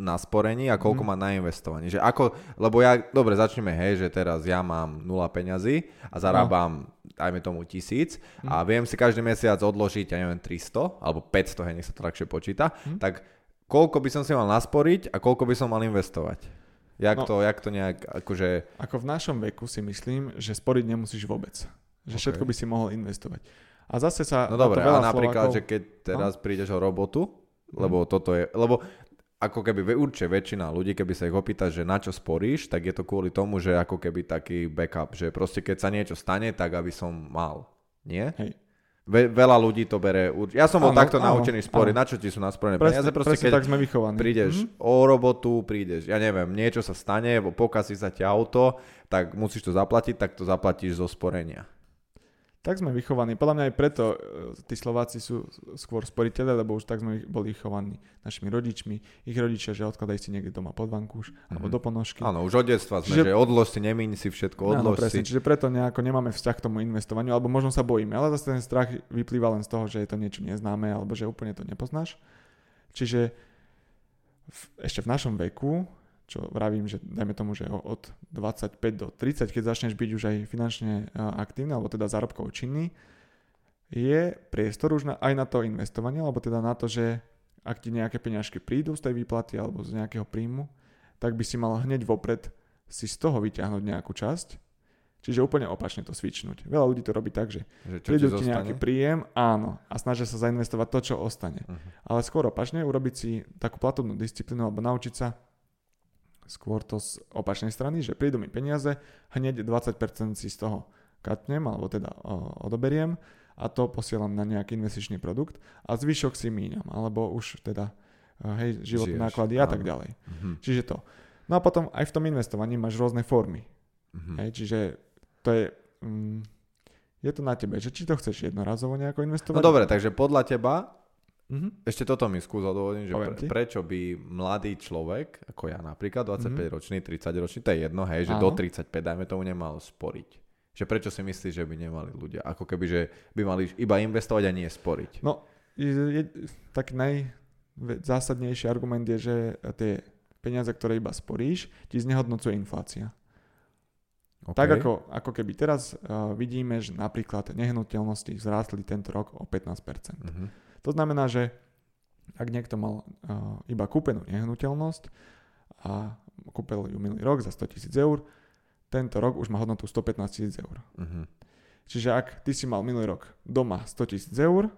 na sporení a koľko mm. má na investovaní. Že ako, lebo ja, dobre, začneme, hej, že teraz ja mám 0 peňazí a zarábam, no. dajme tomu tisíc mm. a viem si každý mesiac odložiť, ja neviem, 300 alebo 500, hej, nech sa to ľahšie počíta, mm. tak koľko by som si mal nasporiť a koľko by som mal investovať? Jak, no, to, jak to nejak, akože... Ako v našom veku si myslím, že sporiť nemusíš vôbec. Že okay. všetko by si mohol investovať. A zase sa... No dobre, ale napríklad, Slovákov... že keď teraz no? prídeš o robotu, lebo mm. toto je... Lebo ako keby určite väčšina ľudí, keby sa ich opýta, že na čo sporíš, tak je to kvôli tomu, že ako keby taký backup, že proste keď sa niečo stane, tak aby som mal. Nie? Hej. Ve, veľa ľudí to bere. Ja som bol takto áno, naučený sporiť. Na čo ti sú nasporené peniaze? Proste, keď tak sme vychovaní. prídeš mm-hmm. o robotu, prídeš, ja neviem, niečo sa stane, pokazí sa ti auto, tak musíš to zaplatiť, tak to zaplatíš zo sporenia. Tak sme vychovaní. Podľa mňa aj preto e, tí Slováci sú skôr sporiteľe, lebo už tak sme boli vychovaní našimi rodičmi, ich rodičia, že odkladaj si niekde doma pod vankúš mm-hmm. alebo do ponožky. Áno, už od detstva sme, čiže, že odlož si, nemíň si všetko, odlož áno, presne, si. Čiže preto nejako nemáme vzťah k tomu investovaniu, alebo možno sa bojíme, ale zase ten strach vyplýva len z toho, že je to niečo neznáme, alebo že úplne to nepoznáš. Čiže v, ešte v našom veku čo vravím, že dajme tomu, že od 25 do 30, keď začneš byť už aj finančne aktívny, alebo teda zárobkovo činný, je priestor už na, aj na to investovanie, alebo teda na to, že ak ti nejaké peňažky prídu z tej výplaty alebo z nejakého príjmu, tak by si mal hneď vopred si z toho vyťahnuť nejakú časť, Čiže úplne opačne to svičnúť. Veľa ľudí to robí tak, že, že prídu ti, ti nejaký príjem, áno, a snažia sa zainvestovať to, čo ostane. Uh-huh. Ale skôr opačne urobiť si takú platobnú disciplínu alebo naučiť sa skôr to z opačnej strany, že prídu mi peniaze, hneď 20% si z toho katnem, alebo teda odoberiem a to posielam na nejaký investičný produkt a zvyšok si míňam, alebo už teda hej, životné náklady a tak ďalej. Mm-hmm. Čiže to. No a potom aj v tom investovaní máš rôzne formy. Mm-hmm. Hej, čiže to je... Mm, je to na tebe, že či to chceš jednorazovo nejako investovať. No dobre, takže podľa teba Mm-hmm. Ešte toto mi skús odôvodniť, že pre, prečo by mladý človek, ako ja napríklad, 25-ročný, mm-hmm. 30-ročný, to je jedno, hej, že Áno. do 35, dajme tomu, nemal sporiť. Že prečo si myslíš, že by nemali ľudia? Ako keby, že by mali iba investovať a nie sporiť. No, je, je, tak najzásadnejší argument je, že tie peniaze, ktoré iba sporíš, ti znehodnocuje inflácia. Okay. Tak ako, ako keby teraz uh, vidíme, že napríklad nehnuteľnosti vzrástli tento rok o 15%. Mm-hmm to znamená, že ak niekto mal uh, iba kúpenú nehnuteľnosť a kúpil ju minulý rok za 100 tisíc eur, tento rok už má hodnotu 115 tisíc eur. Uh-huh. Čiže ak ty si mal minulý rok doma 100 tisíc eur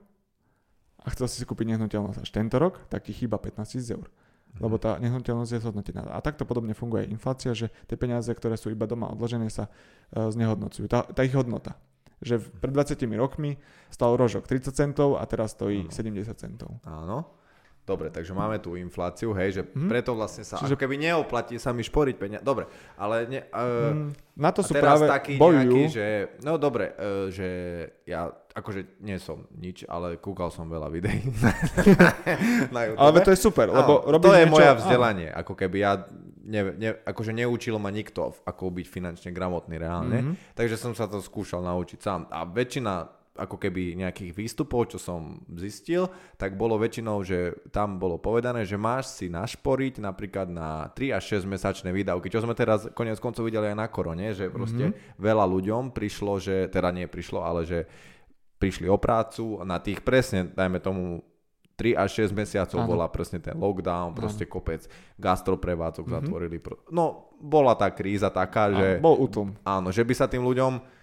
a chcel si si kúpiť nehnuteľnosť až tento rok, tak ti chýba 15 tisíc eur. Uh-huh. Lebo tá nehnuteľnosť je zhodnotená. A takto podobne funguje aj inflácia, že tie peniaze, ktoré sú iba doma odložené, sa uh, znehodnocujú. Tá, tá ich hodnota že pred 20 rokmi stal rožok 30 centov a teraz stojí ano. 70 centov. Áno. Dobre, takže máme tú infláciu, hej, že hmm. preto vlastne sa, Čiže... keby neoplatí sa mi šporiť peniaze. Dobre, ale ne, uh, hmm. na to sú teraz práve taký bojujú. nejaký, že, no dobre, uh, že ja akože nie som nič, ale kúkal som veľa videí na YouTube. Ale to je super, lebo robíš To je niečo... moja vzdelanie, áno. ako keby ja ne, ne, akože neučil ma nikto, ako byť finančne gramotný reálne, mm-hmm. takže som sa to skúšal naučiť sám. A väčšina ako keby nejakých výstupov, čo som zistil, tak bolo väčšinou, že tam bolo povedané, že máš si našporiť napríklad na 3 až 6 mesačné výdavky, čo sme teraz konec koncov videli aj na korone, že proste mm-hmm. veľa ľuďom prišlo, že, teda nie prišlo, ale že prišli o prácu na tých presne, dajme tomu 3 až 6 mesiacov ano. bola presne ten lockdown, proste ano. kopec gastroprevádzok mm-hmm. zatvorili. No, bola tá kríza taká, že... Bol útlm. Áno, že by sa tým ľuďom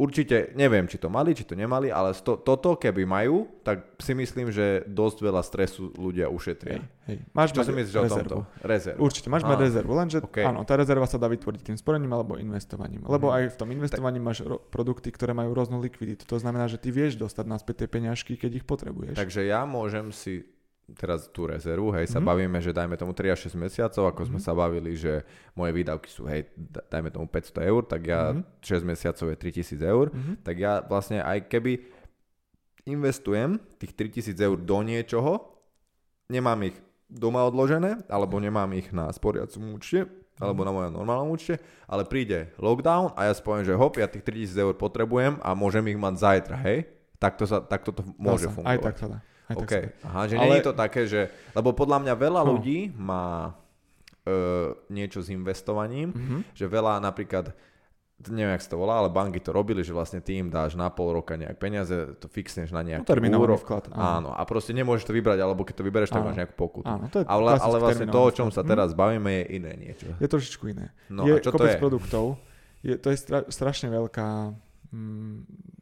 určite, neviem, či to mali, či to nemali, ale to, toto keby majú, tak si myslím, že dosť veľa stresu ľudia ušetria. Hej, hej. Máš Čo si myslíš rezervu. o tomto? Rezervu. Určite, máš mať rezervu, lenže okay. áno, tá rezerva sa dá vytvoriť tým sporením alebo investovaním. Lebo mm. aj v tom investovaní tak. máš ro- produkty, ktoré majú rôznu likviditu. To znamená, že ty vieš dostať naspäť tie peňažky, keď ich potrebuješ. Takže ja môžem si teraz tú rezervu, hej, sa mm-hmm. bavíme, že dajme tomu 3 až 6 mesiacov, ako mm-hmm. sme sa bavili, že moje výdavky sú, hej, dajme tomu 500 eur, tak ja mm-hmm. 6 mesiacov je 3000 eur, mm-hmm. tak ja vlastne aj keby investujem tých 3000 eur do niečoho, nemám ich doma odložené, alebo nemám ich na sporiacom účte, alebo na mojom normálnom účte, ale príde lockdown a ja spomiem, že hop, ja tých 3000 eur potrebujem a môžem ich mať zajtra, hej? Takto, sa, takto to môže sa, fungovať. Aj tak sa dá. Aj tak aha, že ale... nie je to také, že, lebo podľa mňa veľa no. ľudí má uh, niečo s investovaním, mm-hmm. že veľa napríklad neviem, jak sa to volá, ale banky to robili, že vlastne ty im dáš na pol roka nejak peniaze, to fixneš na nejaký no, úrok. vklad. Áno. áno. A proste nemôžeš to vybrať, alebo keď to vybereš, tak áno. máš nejakú pokutu. Áno, to je ale, ale vlastne to, o čom sa teraz hm? bavíme, je iné niečo. Je trošičku iné. No, je a čo kopec to je? produktov, je, to je stra, strašne veľká mm,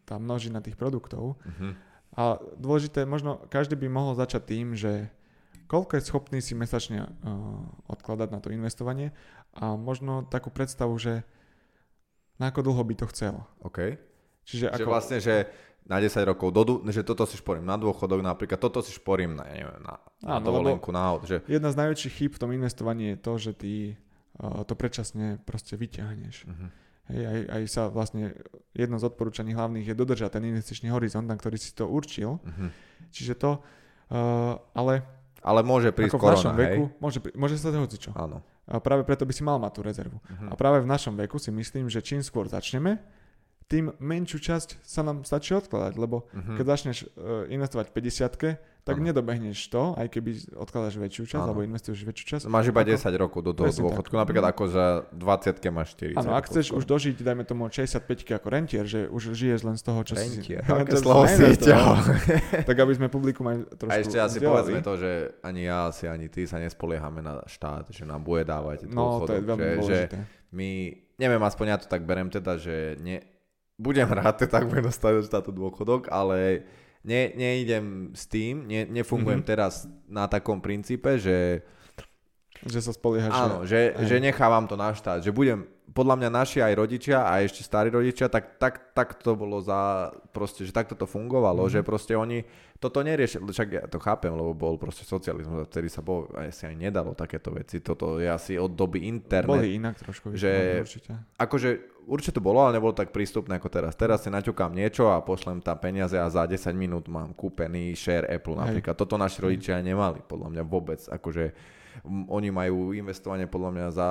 tá množina tých produktov. Uh-huh. A dôležité, možno každý by mohol začať tým, že koľko je schopný si mesačne uh, odkladať na to investovanie a možno takú predstavu, že na ako dlho by to chcel. OK. Čiže ako... vlastne, že na 10 rokov, do, že toto si šporím na dôchodok napríklad, toto si šporím na, neviem, na, na Áno, dovolenku, na aut. Že... Jedna z najväčších chýb v tom investovaní je to, že ty uh, to predčasne proste vyťahneš. Uh-huh. Hej, aj, aj sa vlastne jedno z odporúčaní hlavných je dodržať ten investičný horizont, na ktorý si to určil. Uh-huh. Čiže to, uh, ale... Ale môže prísť ako korona, v našom hej? veku, môže, môže sa to hocičo. Áno. A práve preto by si mal mať tú rezervu. Uh-huh. A práve v našom veku si myslím, že čím skôr začneme, tým menšiu časť sa nám stačí odkladať, lebo uh-huh. keď začneš uh, investovať v 50 tak ano. nedobehneš to, aj keby odkladáš väčšiu časť, ano. alebo investuješ väčšiu časť. Máš iba ako, 10 rokov do toho dôchodku, tak. napríklad ako za 20 máš 40. Áno, ak chceš už dožiť, dajme tomu 65 ako rentier, že už žiješ len z toho, čo rentier, si... Rentier, slovo si Tak aby sme publikum aj trošku A ešte asi povedzme to, že ani ja, asi ani ty sa nespoliehame na štát, že nám bude dávať No, to je veľmi že, že my, neviem, aspoň ja to tak berem teda, že ne, budem rád, tak budem dostať táto dôchodok, ale ne, neidem s tým, ne, nefungujem mm-hmm. teraz na takom princípe, že že sa spoliehaš. Áno, že, že, že nechávam to na štát. Že budem, podľa mňa naši aj rodičia a ešte starí rodičia, tak, tak, tak to bolo za, proste, že takto to fungovalo, mm. že proste oni toto neriešili, však ja to chápem, lebo bol proste socializmus, vtedy sa bol, aj si aj nedalo takéto veci, toto je asi od doby internet. Boli inak trošku. Že, určite. Akože určite to bolo, ale nebolo tak prístupné ako teraz. Teraz si naťukám niečo a pošlem tam peniaze a za 10 minút mám kúpený share Apple napríklad. Hej. Toto naši rodičia nemali, podľa mňa vôbec. Akože oni majú investovanie podľa mňa za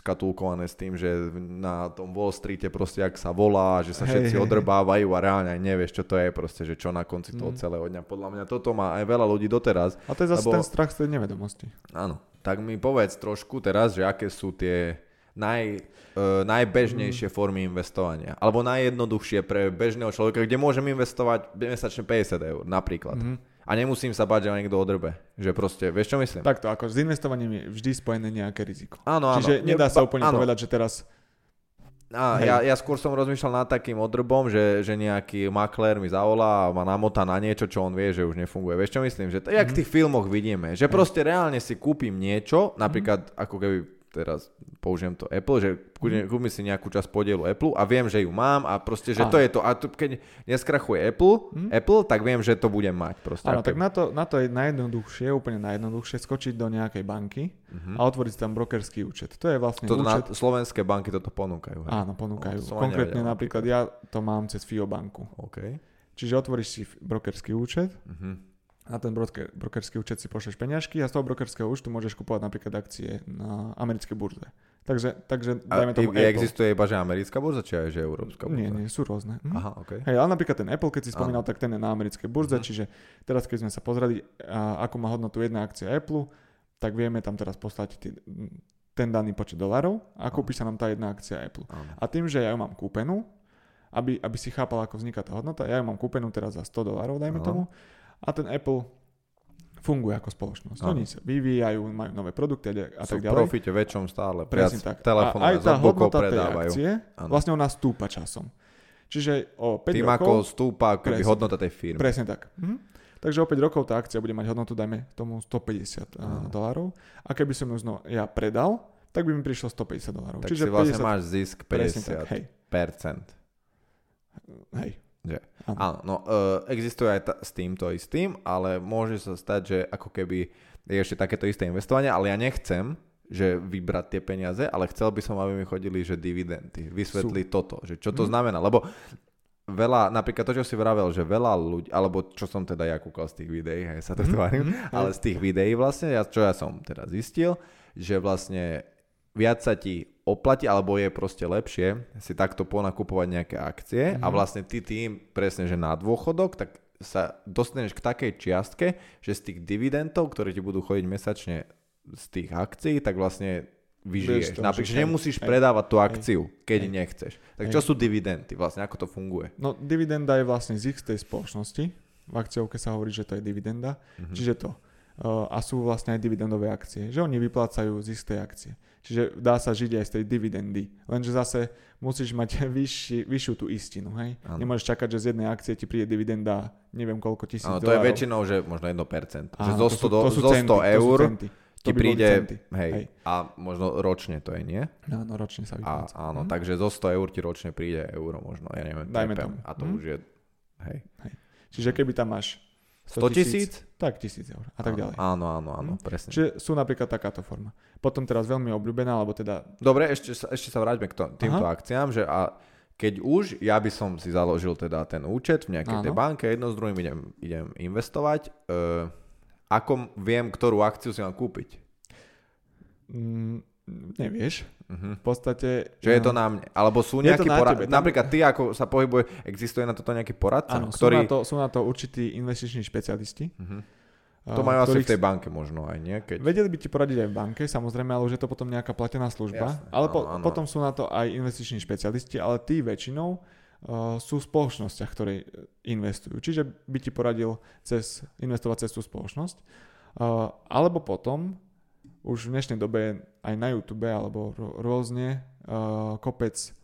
škatulkované s tým, že na tom Wall Streete proste ak sa volá, že sa všetci hej, odrbávajú a reálne aj nevieš, čo to je proste, že čo na konci toho mm. celého dňa. Podľa mňa toto má aj veľa ľudí doteraz. A to je zase lebo... ten strach z tej nevedomosti. Áno. Tak mi povedz trošku teraz, že aké sú tie naj, uh, najbežnejšie mm. formy investovania. Alebo najjednoduchšie pre bežného človeka, kde môžem investovať mesačne 50 eur napríklad. Mm. A nemusím sa bať, že ma niekto odrbe. Že proste, vieš čo myslím? Takto, ako s investovaním je vždy spojené nejaké riziko. Áno, áno. Čiže nedá sa úplne áno. povedať, že teraz a ja, ja skôr som rozmýšľal nad takým odrbom, že, že nejaký maklér mi zavolá a ma namotá na niečo, čo on vie, že už nefunguje. Vieš čo myslím? Že to, jak v tých filmoch vidíme, že proste reálne si kúpim niečo, napríklad ako keby teraz použijem to Apple, že mhm. kúpim si nejakú časť podielu Apple a viem, že ju mám a proste, že a. to je to. A to, keď neskrachuje Apple, hmm. Apple, tak viem, že to budem mať. Proste. Áno, tak na to, na to je najjednoduchšie, úplne najjednoduchšie skočiť do nejakej banky uh-huh. a otvoriť tam brokerský účet. To je vlastne to účet... Na slovenské banky toto ponúkajú. Hej? Áno, ponúkajú. No, Konkrétne nevedel, napríklad ja to mám cez FIO banku. Okay. Čiže otvoríš si brokerský účet, uh-huh na ten broker, brokerský účet si pošleš peňažky a z toho brokerského účtu môžeš kupovať napríklad akcie na americkej burze. Takže, takže dajme tomu Apple. existuje iba, že americká burza, či aj, že európska burza? Nie, nie, sú rôzne. Hm? Aha, okay. Hej, ale napríklad ten Apple, keď si spomínal, Aha. tak ten je na americkej burze, uh-huh. čiže teraz keď sme sa pozreli, a, ako má hodnotu jedna akcia Apple, tak vieme tam teraz poslať tý, ten daný počet dolárov a kúpi sa nám tá jedna akcia Apple. Aha. A tým, že ja ju mám kúpenú, aby, aby si chápal, ako vzniká tá hodnota, ja ju mám kúpenú teraz za 100 dolárov, dajme Aha. tomu, a ten Apple funguje ako spoločnosť. Ano. Oni sa vyvíjajú, majú nové produkty a, tak ďalej. Sú profite väčšom stále. Presne tak. A aj tá hodnota tej akcie, ano. vlastne ona stúpa časom. Čiže o 5 Tým rokov... ako stúpa keby hodnota tej firmy. Presne tak. Mhm. Takže o 5 rokov tá akcia bude mať hodnotu, dajme tomu 150 ano. dolárov. A keby som ju zno, ja predal, tak by mi prišlo 150 dolárov. Tak Čiže si vlastne 50... máš zisk 50%. Tak, hej. Percent. Hej. Že, áno, no, uh, existuje aj t- s týmto istým, ale môže sa stať, že ako keby je ešte takéto isté investovanie, ale ja nechcem, že vybrať tie peniaze, ale chcel by som, aby mi chodili, že dividendy. Vysvetli Sú. toto, že čo to hmm. znamená, lebo veľa, napríklad to, čo si vravel, že veľa ľudí, alebo čo som teda ja kúkal z tých videí, hej, sa to mm, tvarím, mm, ale z tých videí vlastne, ja, čo ja som teda zistil, že vlastne viac sa ti oplatí, alebo je proste lepšie si takto ponakupovať nejaké akcie mm. a mhm. vlastne ty tým presne, že na dôchodok, tak sa dostaneš k takej čiastke, že z tých dividendov, ktoré ti budú chodiť mesačne z tých akcií, tak vlastne vyžiješ. Napríklad, že nemusíš hej, predávať tú akciu, hej, keď hej, nechceš. Tak hej. čo sú dividendy? Vlastne ako to funguje? No dividenda je vlastne zisk tej spoločnosti. V akciovke sa hovorí, že to je dividenda. Mm-hmm. Čiže to. Uh, a sú vlastne aj dividendové akcie. Že oni vyplácajú zisk tej akcie. Čiže dá sa žiť aj z tej dividendy. Lenže zase musíš mať vyšší, vyššiu tú istinu. Hej? Ano. Nemôžeš čakať, že z jednej akcie ti príde dividenda neviem koľko tisíc ano, to je väčšinou, že možno 1%. Ano, že zo 100, to sú, to sú zo 100 centy, eur ti príde, hej, hej, a možno ročne to je, nie? No, no ročne sa vypláca. A, áno, hm. takže zo 100 eur ti ročne príde euro možno, ja neviem. Dajme tomu. A to hm. už je, hej. hej. Čiže keby tam máš 100 tisíc? Tak tisíc eur a tak ďalej. Áno, áno, áno, hm? presne. Čiže sú napríklad takáto forma. Potom teraz veľmi obľúbená, alebo teda... Dobre, ešte, ešte sa vráťme k to, týmto Aha. akciám, že a keď už, ja by som si založil teda ten účet v nejakej áno. tej banke, jedno s druhým idem, idem investovať. Uh, ako viem, ktorú akciu si mám kúpiť? Mm, nevieš. Uh-huh. V podstate... Že je to na mne. Alebo sú nejakí poradci. Napríklad ty, ako sa pohybuje, existuje na toto nejaký poradca? Áno, ktorý... sú, na to, sú na to určití investiční špecialisti. Uh-huh. To majú asi v tej banke možno aj, nie? Keď... Vedeli by ti poradiť aj v banke, samozrejme, ale už je to potom nejaká platená služba. Jasne, ale po, áno. potom sú na to aj investiční špecialisti, ale tí väčšinou uh, sú v spoločnostiach, ktoré investujú. Čiže by ti poradil cez, investovať cez tú spoločnosť. Uh, alebo potom už v dnešnej dobe aj na YouTube alebo rôzne uh, kopec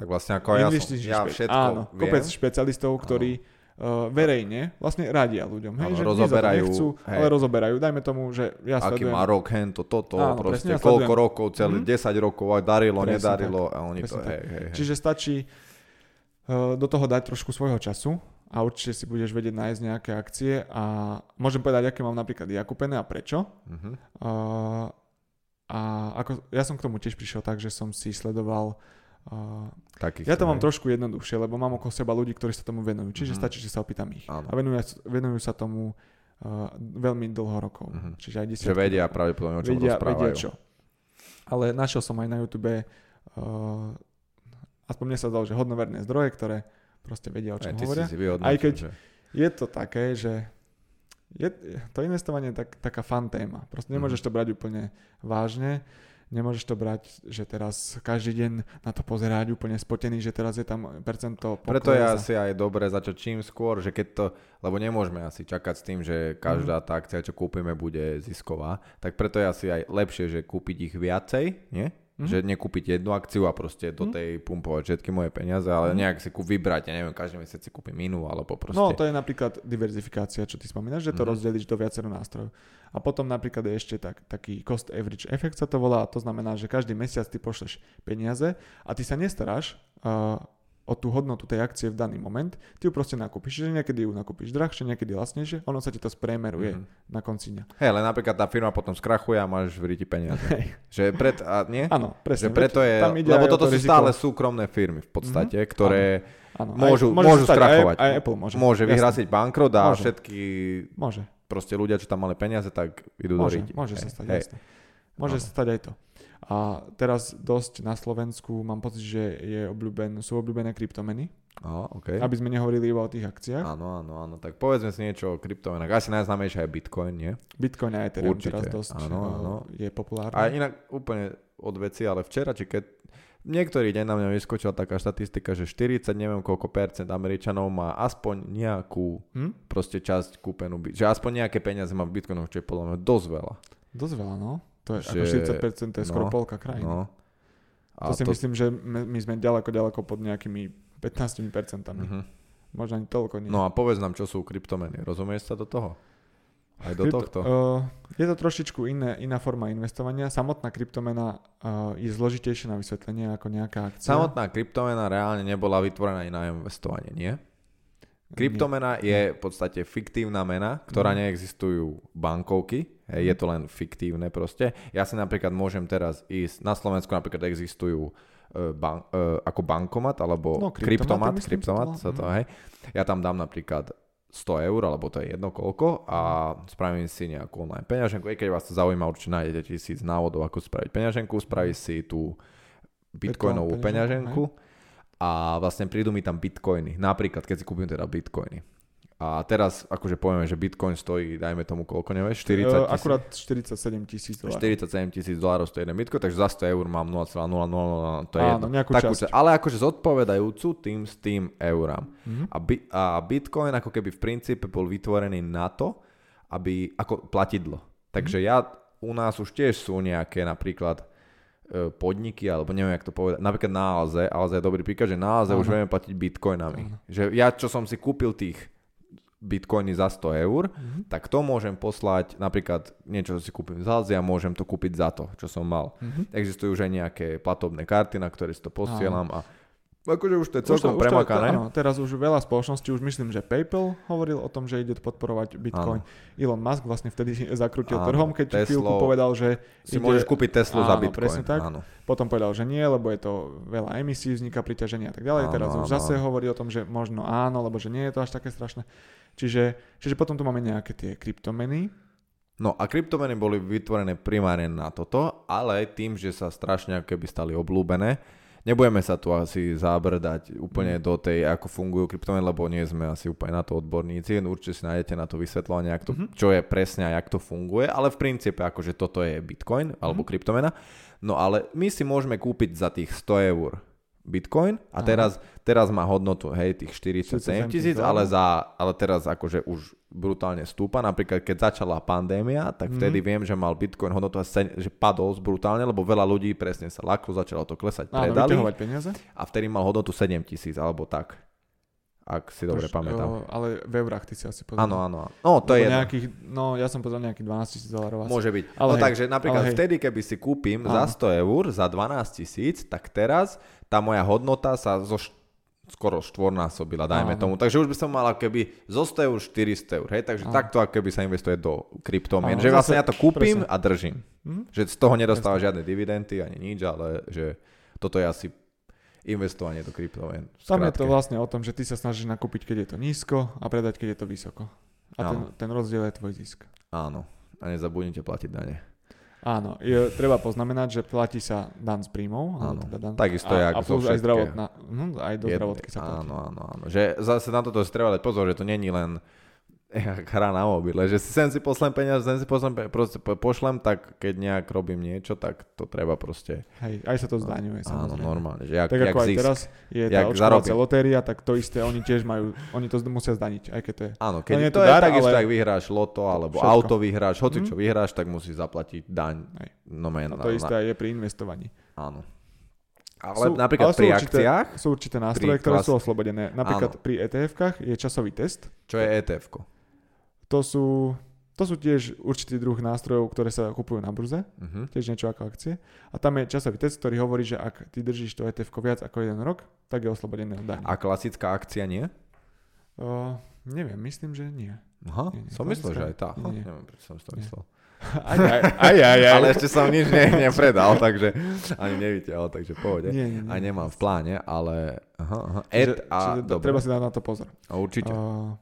tak vlastne ako ja, som, ja všetko áno, viem. kopec špecialistov, ktorí uh, verejne vlastne radia ľuďom. Hej, áno, že rozoberajú, nechcú, hej. ale rozoberajú. Dajme tomu, že ja Aký sledujem. má rok, hento, toto, áno, proste presne, ja koľko sledujem. rokov, celý mm-hmm. 10 rokov, aj darilo, presne nedarilo tak, a oni to, hej, hej, hej. Čiže stačí uh, do toho dať trošku svojho času a určite si budeš vedieť nájsť nejaké akcie a môžem povedať, aké mám napríklad ja kúpené a prečo. Uh-huh. Uh, a ako, ja som k tomu tiež prišiel tak, že som si sledoval Uh, Takých, ja to mám trošku jednoduchšie, lebo mám okolo seba ľudí, ktorí sa tomu venujú. Čiže mm-hmm. stačí, že sa opýtam ich. Áno. A venujú, venujú sa tomu uh, veľmi dlho rokov. Mm-hmm. Čiže aj Že vedia pravdepodobne, o čom vedia, rozprávajú. Vedia čo. Ale našiel som aj na YouTube uh, aspoň mne sa zdalo, že hodnoverné zdroje, ktoré proste vedia, o čom aj, hovoria. Si aj keď že... je to také, že je, to investovanie je tak, taká fan téma. Proste nemôžeš mm. to brať úplne vážne. Nemôžeš to brať, že teraz každý deň na to pozerať úplne spotený, že teraz je tam percento poklesa. Preto je asi aj dobre začať čím skôr, že keď to, lebo nemôžeme asi čakať s tým, že každá mm. tá akcia, čo kúpime, bude zisková, tak preto je asi aj lepšie, že kúpiť ich viacej, nie? Mm. Že nekúpiť jednu akciu a proste do mhm. tej pumpovať všetky moje peniaze, ale mm. nejak si kú vybrať, ja neviem, každý mesiac si kúpim inú, alebo proste... No to je napríklad diverzifikácia, čo ty spomínaš, že to mm. rozdelíš do viacero nástrojov. A potom napríklad je ešte tak, taký cost average efekt sa to volá, a to znamená, že každý mesiac ty pošleš peniaze a ty sa nestaráš uh, o tú hodnotu tej akcie v daný moment, ty ju proste nakúpiš. Čiže niekedy ju nakúpiš drahšie, niekedy lacnejšie, ono sa ti to spremeruje mm-hmm. na konci dňa. Hej, ale napríklad tá firma potom skrachuje a máš v ríti peniaze. Hej. Že pred, a nie? Áno, presne. Že preto je, tam ide lebo toto to sú riziko. stále súkromné firmy v podstate, mm-hmm. ktoré Áno. Môžu, aj, môžu skrachovať. Aj, aj Apple môže. Môže vyhrásiť bankrot a môže. všetky môže. proste ľudia, čo tam mali peniaze, tak idú môže, do ríti. Môže hej, sa stať, hej. Môže sa stať aj to. A teraz dosť na Slovensku mám pocit, že je obľúben, sú obľúbené kryptomeny. Oh, okay. Aby sme nehovorili iba o tých akciách. Áno, áno, áno. Tak povedzme si niečo o kryptomenách. Asi najznámejšia je Bitcoin, nie? Bitcoin aj Ethereum teraz dosť áno, eh, áno. je populárny. A inak úplne od veci, ale včera, či keď Niektorý deň na mňa vyskočila taká štatistika, že 40, neviem koľko percent Američanov má aspoň nejakú hm? proste časť kúpenú, že aspoň nejaké peniaze má v Bitcoinu, čo je podľa mňa dosť veľa. Dosť veľa, no. To je že, ako 40% to je skoro no, polka krajiny. No. A to si to... myslím, že my sme ďaleko, ďaleko pod nejakými 15%. Uh-huh. Možno ani toľko nie. No a povedz nám, čo sú kryptomeny. Rozumieš sa do toho? Aj do Krypto, tohto? Uh, je to trošičku iné, iná forma investovania. Samotná kryptomena uh, je zložitejšia na vysvetlenie ako nejaká akcia. Samotná kryptomena reálne nebola vytvorená na investovanie, nie? Kryptomena je v podstate fiktívna mena, ktorá mm. neexistujú bankovky, je to len fiktívne proste. Ja si napríklad môžem teraz ísť, na Slovensku napríklad existujú ban- ako bankomat alebo no, kryptomat, kryptomat, kryptomat sa to, mhm. hej. Ja tam dám napríklad 100 eur, alebo to je jedno koľko a spravím si nejakú online peňaženku. I keď vás to zaujíma, určite nájdete tisíc návodov, ako spraviť peňaženku. Spravíš si tú bitcoinovú peňaženku a vlastne prídu mi tam bitcoiny. Napríklad, keď si kúpim teda bitcoiny. A teraz akože povieme, že Bitcoin stojí, dajme tomu koľko, nevieš, 40 tisíc? Akurát 47 tisíc dolárov. 47 tisíc dolárov stojí jeden Bitcoin, takže za 100 eur mám 0,000, to je Áno, jedno. Takú časť. Ale akože zodpovedajúcu tým s tým eurám. Mm-hmm. A, bi, a Bitcoin ako keby v princípe bol vytvorený na to, aby, ako platidlo. Takže mm-hmm. ja, u nás už tiež sú nejaké napríklad e, podniky, alebo neviem, jak to povedať, napríklad na Alze, Alze je dobrý príklad, že na Alze už vieme platiť bitcoinami. Aha. Že ja, čo som si kúpil tých bitcoiny za 100 eur, mm-hmm. tak to môžem poslať, napríklad niečo, čo si kúpim z Alzia, môžem to kúpiť za to, čo som mal. Mm-hmm. Existujú už aj nejaké platobné karty, na ktoré si to posielam a Akože už to je celkom už to, premakané. Už to, áno, teraz už veľa spoločností, už myslím, že PayPal hovoril o tom, že ide podporovať Bitcoin. Áno. Elon Musk vlastne vtedy zakrutil áno, trhom, keď Teslo, chvíľku povedal, že... Si ide... môžeš kúpiť Teslu áno, za Bitcoin. presne tak. Áno. Potom povedal, že nie, lebo je to veľa emisí, vzniká priťaženie a tak ďalej. Áno, teraz áno, už zase hovorí o tom, že možno áno, lebo že nie je to až také strašné. Čiže, čiže potom tu máme nejaké tie kryptomeny, No a kryptomeny boli vytvorené primárne na toto, ale tým, že sa strašne keby stali oblúbené, Nebudeme sa tu asi zabrdať úplne mm. do tej, ako fungujú kryptomeny, lebo nie sme asi úplne na to odborníci. Určite si nájdete na to vysvetľovanie, to, mm-hmm. čo je presne a jak to funguje, ale v princípe akože toto je Bitcoin alebo mm-hmm. kryptomena. No ale my si môžeme kúpiť za tých 100 eur Bitcoin a teraz, teraz má hodnotu, hej, tých 47 tisíc, ale, za, ale teraz akože už brutálne stúpa. Napríklad, keď začala pandémia, tak vtedy mm. viem, že mal Bitcoin hodnotu a že padol brutálne, lebo veľa ľudí presne sa laklo, začalo to klesať, predali. Áno, peniaze. A vtedy mal hodnotu 7 tisíc, alebo tak ak si dobre Tož, pamätám. O, ale v eurách ty si asi pozrel. Áno, áno. No, to je nejakých, No, ja som pozrel nejakých 12 tisíc dolárov. Môže byť. Ale no hej, takže napríklad ale vtedy, keby si kúpim áno. za 100 eur, za 12 tisíc, tak teraz tá moja hodnota sa zo št- skoro štvornásobila, dajme áno. tomu. Takže už by som mal keby zo 100 eur 400 eur, hej? Takže áno. takto keby sa investuje do kryptomien. Že vlastne ja to kúpim presne. a držím. Hm? Že z toho nedostáva žiadne dividendy ani nič, ale že toto je asi investovanie do kryptomien. Tam je to vlastne o tom, že ty sa snažíš nakúpiť, keď je to nízko a predať, keď je to vysoko. A ten, ten rozdiel je tvoj zisk. Áno. A nezabudnite platiť dane. Áno, je, treba poznamenať, že platí sa dan z príjmov. Áno, teda dan, takisto je ako a plus aj zdravotná, hm, aj do zdravotky sa platí. Áno, áno, áno. Že zase na toto si treba dať pozor, že to není len hra na mobile, že si sem si pošlem peniaze, sem si pošlem, proste pošlem, tak keď nejak robím niečo, tak to treba proste... Hej, aj sa to zdaňuje, Áno, normálne. Že jak, tak jak ako zisk, aj teraz je tá odškodovacia lotéria, tak to isté, oni tiež majú, oni to musia zdaniť, aj keď to je... Áno, keď to, to je dar, takisto, ale... ak vyhráš loto, alebo všetko. auto vyhráš, hoci čo mm. vyhráš, tak musíš zaplatiť daň. Hej. No, man, no to isté aj je pri investovaní. Áno. Ale sú, napríklad ale pri určité, akciách... Sú určité nástroje, ktoré klas... sú oslobodené. Napríklad áno. pri ETF-kách je časový test. Čo je ETF-ko? To sú, to sú tiež určitý druh nástrojov, ktoré sa kupujú na burze, uh-huh. tiež niečo ako akcie. A tam je časový test, ktorý hovorí, že ak ty držíš to ETF viac ako jeden rok, tak je oslobodený od. A klasická akcia nie? Uh, neviem, myslím, že nie. Aha, nie, nie. som myslel, že aj tá. Nie. Neviem, prečo som to myslel. Aj, aj, aj, aj, aj. Ale ešte som nič ne, nepredal, takže ani nevytiahol, takže pohode. Nie, nie, nie. Aj nemám v pláne, ale... Aha, aha. Ed čiže, a čiže dobre. Treba si dať na to pozor. A určite. Uh,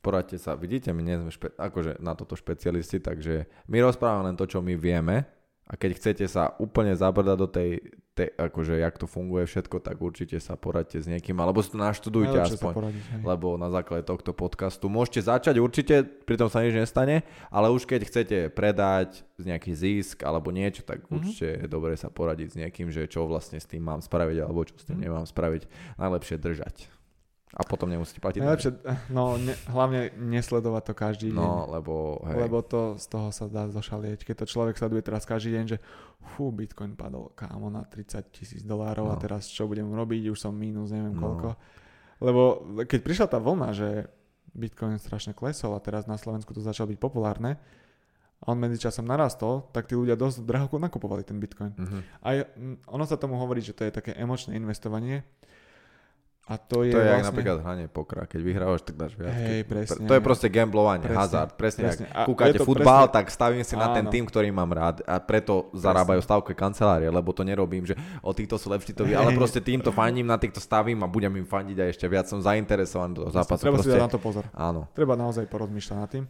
poradte sa. Vidíte, my nie sme špe- akože na toto špecialisti, takže my rozprávame len to, čo my vieme a keď chcete sa úplne zabrdať do tej, tej akože jak to funguje všetko, tak určite sa poradte s niekým, alebo si to naštudujte Najlepšie aspoň, poradiť, lebo na základe tohto podcastu môžete začať, určite, pritom sa nič nestane, ale už keď chcete predať nejaký zisk alebo niečo, tak mm-hmm. určite je dobre sa poradiť s niekým, že čo vlastne s tým mám spraviť alebo čo s tým mm-hmm. nemám spraviť. Najlepšie držať. A potom nemusíte platiť. Najlepšie, no ne, hlavne nesledovať to každý deň. No, lebo, hej. lebo to z toho sa dá zošalieť. Keď to človek sleduje teraz každý deň, že fú, Bitcoin padol kámo na 30 tisíc dolárov no. a teraz čo budem robiť, už som mínus, neviem no. koľko. Lebo keď prišla tá vlna, že Bitcoin strašne klesol a teraz na Slovensku to začalo byť populárne, a on medzičasom narastol, tak tí ľudia dosť draho nakupovali ten Bitcoin. Uh-huh. A ono sa tomu hovorí, že to je také emočné investovanie, A to je, to je vlastne... napríklad hranie pokra. Keď vyhrávaš, tak dáš viac. Hej, presne. To je proste gamblovanie, presne, hazard. Presne, presne. Ak kúkate futbal, presne... tak stavím si na ten tým, ktorý mám rád. A preto presne. zarábajú stavke kancelárie, lebo to nerobím, že o týchto sú lepší to ale proste týmto fandím, na týchto stavím a budem im fandiť a ešte viac som zainteresovaný do zápasu. Treba proste... si dať na to pozor. Áno. Treba naozaj porozmýšľať nad tým.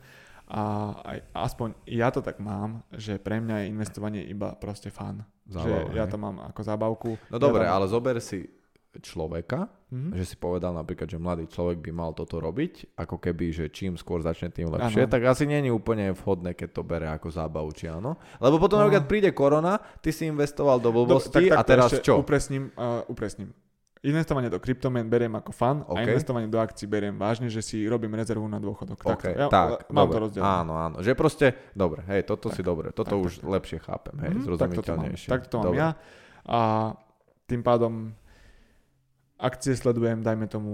A aj, aspoň ja to tak mám, že pre mňa je investovanie iba proste fan. Zábava, že ja to mám ako zábavku. No dobre, ja ale zober si človeka, mm-hmm. že si povedal napríklad, že mladý človek by mal toto robiť, ako keby, že čím skôr začne, tým lepšie, ano. tak asi je úplne vhodné, keď to bere ako zábavu, či áno. Lebo potom no. napríklad príde korona, ty si investoval do blbosti do, tak, tak, a teraz čo? Upresním, uh, upresním. Investovanie do kryptomien beriem ako fan okay. a investovanie do akcií beriem vážne, že si robím rezervu na dôchodok. Okay, tak, ja, tak, mám dobre. to rozdelené. Áno, áno. Že proste, dobre, hej, toto tak, si dobre, toto tak, už tak, lepšie chápem, hej, mm, zrozumiteľnejšie. Tak to mám, tak to mám ja. A tým pádom akcie sledujem, dajme tomu,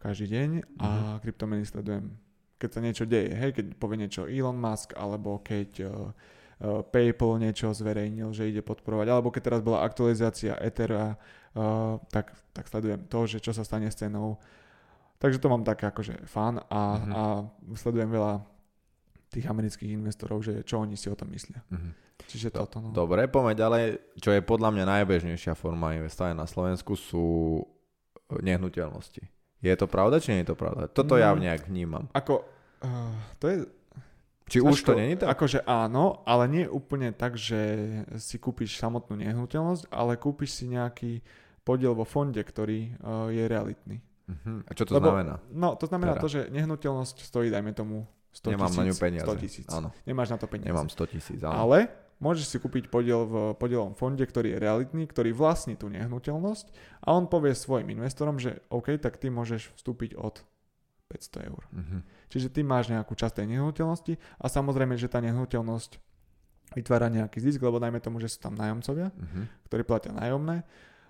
každý deň a mm-hmm. kryptomeny sledujem, keď sa niečo deje, hej, keď povie niečo Elon Musk, alebo keď uh, uh, PayPal niečo zverejnil, že ide podporovať, alebo keď teraz bola aktualizácia Ethera, uh, tak, tak sledujem to, že čo sa stane s cenou. Takže to mám tak akože fan a, mm-hmm. a sledujem veľa tých amerických investorov, že čo oni si o tom myslia. Mm-hmm. Čiže toto. No. Dobre, poďme ďalej. Čo je podľa mňa najbežnejšia forma investovania na Slovensku sú nehnuteľnosti. Je to pravda, či nie je to pravda? Toto ja mm. nejak vnímam. Ako, uh, to je... Či už to není tak? Akože áno, ale nie úplne tak, že si kúpiš samotnú nehnuteľnosť, ale kúpiš si nejaký podiel vo fonde, ktorý uh, je realitný. Uh-huh. A čo to Lebo, znamená? No, to znamená teda. to, že nehnuteľnosť stojí, dajme tomu, 100 Nemám tisíc. na ňu peniaze. 100 tisíc. Áno. Nemáš na to peniaze. Nemám 100 tisíc, áno. Ale môžeš si kúpiť podiel v podielom fonde, ktorý je realitný, ktorý vlastní tú nehnuteľnosť a on povie svojim investorom, že OK, tak ty môžeš vstúpiť od 500 eur. Uh-huh. Čiže ty máš nejakú časť tej nehnuteľnosti a samozrejme, že tá nehnuteľnosť vytvára nejaký zisk, lebo najmä tomu, že sú tam nájomcovia, uh-huh. ktorí platia nájomné,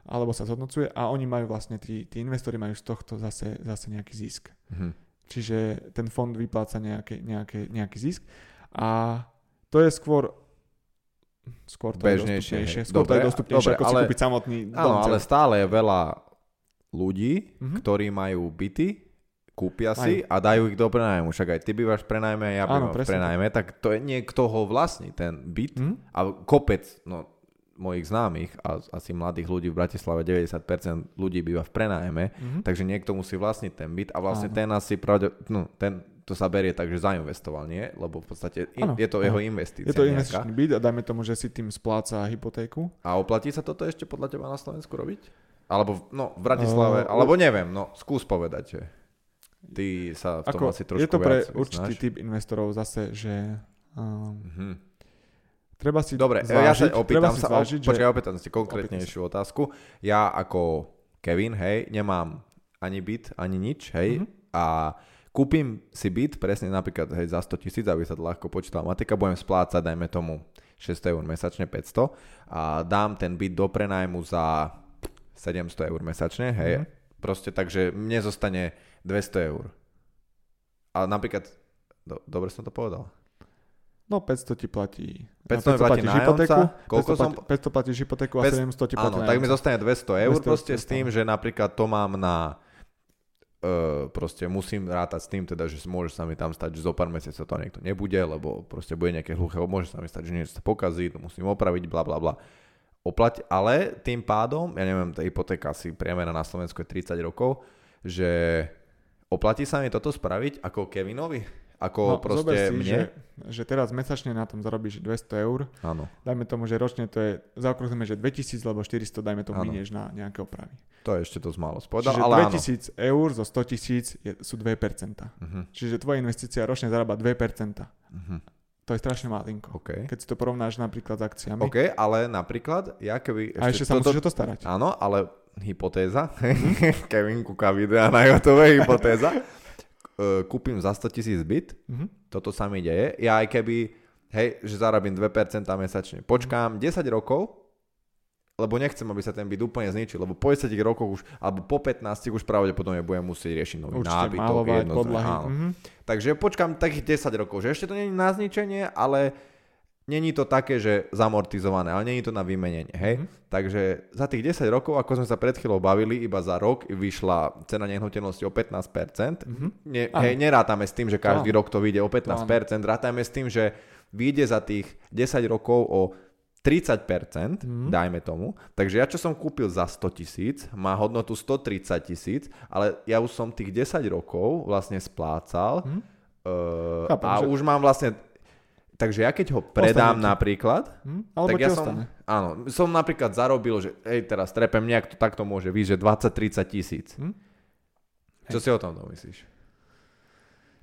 alebo sa zhodnocuje a oni majú vlastne, tí, tí investori majú z tohto zase, zase nejaký zisk. Uh-huh. Čiže ten fond vypláca nejaké, nejaké, nejaký zisk a to je skôr skôr to Bežnejšie, je dostupnejšie. Skôr dobre, to je dostupnejšie, dobre, ako ale, si kúpiť samotný dom. Áno, ale stále je veľa ľudí, mm-hmm. ktorí majú byty, kúpia si aj. a dajú ich do prenájmu. Však aj ty bývaš v prenajme ja bývam v prenajme, tak to je niekto ho vlastní, ten byt. Mm-hmm. A kopec, no mojich známych a asi mladých ľudí v Bratislave 90% ľudí býva v prenájme, mm-hmm. takže niekto musí vlastniť ten byt a vlastne Áno. ten asi pravde, no, ten, to sa berie tak, že zainvestoval, nie? Lebo v podstate in, je to jeho investícia. Je to investičný byt a dajme tomu, že si tým spláca hypotéku. A oplatí sa toto ešte podľa teba na Slovensku robiť? Alebo no, v Bratislave, uh, alebo neviem, no skús povedať, že ty sa v tom ako, asi trošku Je to pre určitý typ investorov zase, že um, uh-huh. treba si Dobre, zvážiť, ja sa opýtam sa, zvážiť, počkaj, že... opýtam si konkrétnejšiu otázku. Ja ako Kevin, hej, nemám ani byt, ani nič, hej, uh-huh. a Kúpim si byt, presne napríklad hej, za 100 tisíc, aby sa to ľahko počítala matika, budem splácať, dajme tomu 600 eur mesačne, 500 a dám ten byt do prenajmu za 700 eur mesačne, hej, mm-hmm. proste takže mne zostane 200 eur. A napríklad, do, dobre som to povedal? No 500 ti platí. 500, 500 platí hypotéku, koľko 500, som... 500 platíš hypotéku a 700 ti platí Áno, tak mi zostane 200 eur 200 proste 200. s tým, že napríklad to mám na Uh, proste musím rátať s tým, teda, že môže sa mi tam stať, že zo pár mesiacov to niekto nebude, lebo proste bude nejaké hluché, môže sa mi stať, že niečo sa pokazí, to musím opraviť, bla bla bla. Oplať, ale tým pádom, ja neviem, tá hypotéka si priemera na Slovensku je 30 rokov, že oplatí sa mi toto spraviť ako Kevinovi? Ako no, proste si, mne? Že, že teraz mesačne na tom zarobíš 200 eur. Áno. Dajme tomu, že ročne to je, zaokrúhlime, že 2000 alebo 400, dajme tomu, minieš na nejaké opravy. To je ešte dosť málo spovedal, Čiže ale 2000 áno. eur zo 100 tisíc sú 2%. Uh-huh. Mhm. Čiže tvoja investícia ročne zarába 2%. Uh-huh. To je strašne malinko. Okay. Keď si to porovnáš napríklad s akciami. OK, ale napríklad, ja keby... Ešte a ešte sa toto... musíš to starať. Áno, ale hypotéza. Mhm. Kevin kúka videa na YouTube, hypotéza. uh, kúpim za 100 tisíc byt, mm-hmm. toto sa mi deje, ja aj keby, hej, že zarobím 2% mesačne, počkám 10 rokov, lebo nechcem, aby sa ten byt úplne zničil, lebo po 10 rokoch už, alebo po 15 už pravdepodobne budem musieť riešiť nový Určite nábytok. Malovať, podlahy. Mm-hmm. Takže počkám takých 10 rokov, že ešte to nie je na zničenie, ale není to také, že zamortizované, ale není to na vymenenie, hej? Mm-hmm. Takže za tých 10 rokov, ako sme sa pred chvíľou bavili, iba za rok vyšla cena nehnuteľnosti o 15%. Mm-hmm. Ne, hej, nerátame s tým, že každý Áno. rok to vyjde o 15%, Áno. rátame s tým, že vyjde za tých 10 rokov o 30%, mm. dajme tomu. Takže ja, čo som kúpil za 100 tisíc, má hodnotu 130 tisíc, ale ja už som tých 10 rokov vlastne splácal mm. uh, Chápem, a že... už mám vlastne Takže ja keď ho predám napríklad, hm? Alebo tak ja som, áno, som napríklad zarobil, že hej, teraz trepem, nejak to takto môže byť, že 20-30 tisíc. Hm? Čo hej. si o tom myslíš?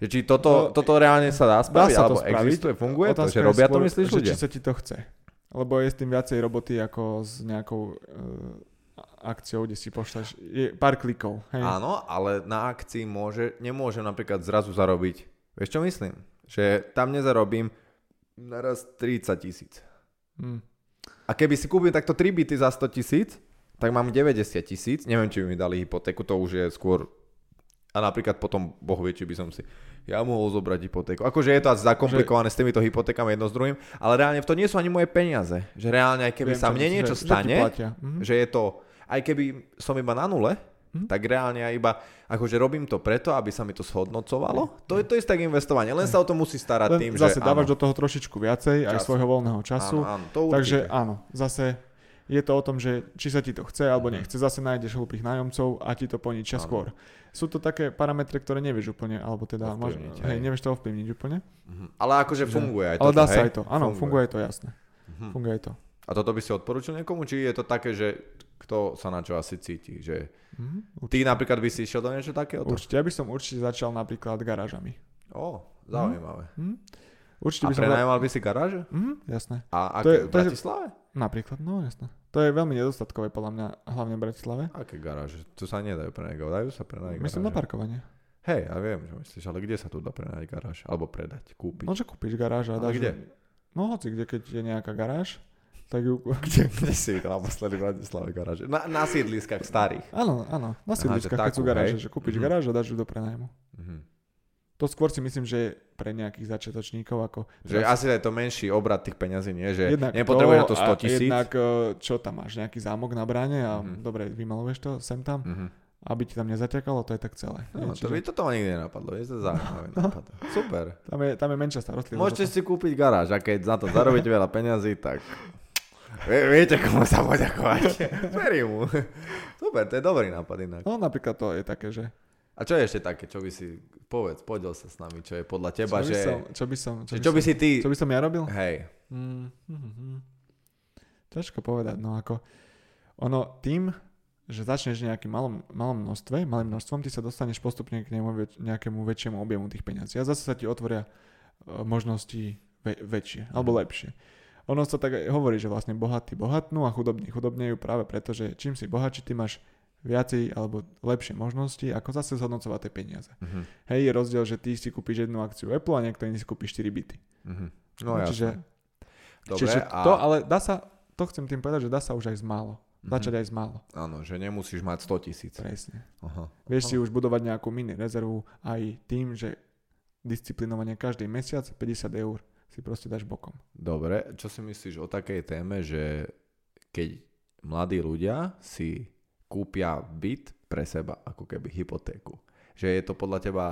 Že či toto, no, toto reálne sa dá spraviť, dá sa alebo spraviť. existuje, funguje Otázka to, že robia skôr, to, myslíš ľudia? či sa ti to chce. Lebo je s tým viacej roboty ako s nejakou uh, akciou, kde si pošleš je pár klikov. Hej. Áno, ale na akcii môže, nemôžem napríklad zrazu zarobiť. Vieš čo myslím? Že tam nezarobím naraz 30 tisíc. Hmm. A keby si kúpil takto 3 byty za 100 tisíc, tak mám 90 tisíc, neviem, či by mi dali hypotéku, to už je skôr a napríklad potom, boh vie, či by som si ja mohol zobrať hypotéku. Akože je to asi zakomplikované že... s týmito hypotékami jedno s druhým, ale reálne v to nie sú ani moje peniaze. Že reálne, aj keby Viem, sa mne niečo že, stane, že, mhm. že je to, aj keby som iba na nule, Hm? Tak reálne ja iba, akože robím to preto, aby sa mi to shodnocovalo. To je to isté tak investovanie, len sa o to musí starať len tým, zase že dávaš áno. do toho trošičku viacej, času. aj svojho voľného času. Áno, áno, to Takže áno, zase je to o tom, že či sa ti to chce alebo mhm. nechce. Zase nájdeš hlúpých nájomcov a ti to poničia skôr. Sú to také parametre, ktoré nevieš úplne, alebo teda ovplyvniť, hej, hej, nevieš to ovplyvniť úplne. Uh-huh. Ale akože funguje aj to. Ale dá sa aj to, áno, funguje. funguje to, jasné. Uh-huh. Funguje to. A toto by si odporučil niekomu, či je to také, že kto sa na čo asi cíti, že mm, ty napríklad by si išiel do niečo takého? Určite, ja by som určite začal napríklad garážami. Ó, zaujímavé. Mm, mm. Určite by a prenajímal by si garáže? Mm, jasné. A aké, to je, v Bratislave? napríklad, no jasné. To je veľmi nedostatkové podľa mňa, hlavne v Bratislave. Aké garáže? Tu sa nedajú prenajať, dajú sa prenajať Myslím garáže. na parkovanie. Hej, ja viem, čo myslíš, ale kde sa tu dá prenajať garáž? Alebo predať, kúpiť? No, že kúpiš garáž a dáš... kde? No hoci kde, keď je nejaká garáž, tak ju... Kde, kde si videl naposledy v Bratislave garáže? Na, na sídliskách starých. Áno, áno, na sídliskách, keď sú garáže, hej? že kúpiš mm-hmm. garáž a dáš ju do prenajmu. Mm-hmm. To skôr si myslím, že pre nejakých začiatočníkov ako... Že asi je to menší obrad tých peňazí, nie? Že nepotrebuje na to 100 tisíc. Jednak e, čo tam máš, nejaký zámok na bráne a mm-hmm. dobre, vymaluješ to sem tam. Mm-hmm aby ti tam nezaťakalo, to je tak celé. No, Čiže... to by toto ma nikdy nenapadlo, je to zaujímavé no. nápad. Super. Tam je, tam je menšia starostlivosť. Môžete si kúpiť garáž a keď za to zarobíte veľa peňazí, tak Viete, komu sa poďakovať. Verím mu. Super, to je dobrý nápad inak. No napríklad to je také, že... A čo je ešte také, čo by si, povedz, podiel sa s nami, čo je podľa teba, čo že... Som, čo by som... Čo, by, čo by si ty... Čo by som ja robil? Hej. Mm, mm, Ťažko povedať, no ako... Ono tým, že začneš nejakým malom, malom množstve, malým množstvom, ty sa dostaneš postupne k nemu, nejakému väčšiemu objemu tých peňazí. A zase sa ti otvoria uh, možnosti väčšie, alebo lepšie ono sa tak hovorí, že vlastne bohatí bohatnú a chudobní chudobnejú práve preto, že čím si bohatší, ty máš viacej alebo lepšie možnosti, ako zase zhodnocovať tie peniaze. Uh-huh. Hej, je rozdiel, že ty si kúpiš jednu akciu Apple a niekto iný si kúpi 4 byty. Uh-huh. No, no čiže, Dobre, čiže a... to, ale dá sa, to chcem tým povedať, že dá sa už aj z málo. Uh-huh. Začať aj z málo. Áno, že nemusíš mať 100 tisíc. Presne. Uh-huh. Vieš uh-huh. si už budovať nejakú mini rezervu aj tým, že disciplinovanie každý mesiac 50 eur si proste dáš bokom. Dobre, čo si myslíš o takej téme, že keď mladí ľudia si kúpia byt pre seba, ako keby hypotéku. Že je to podľa teba,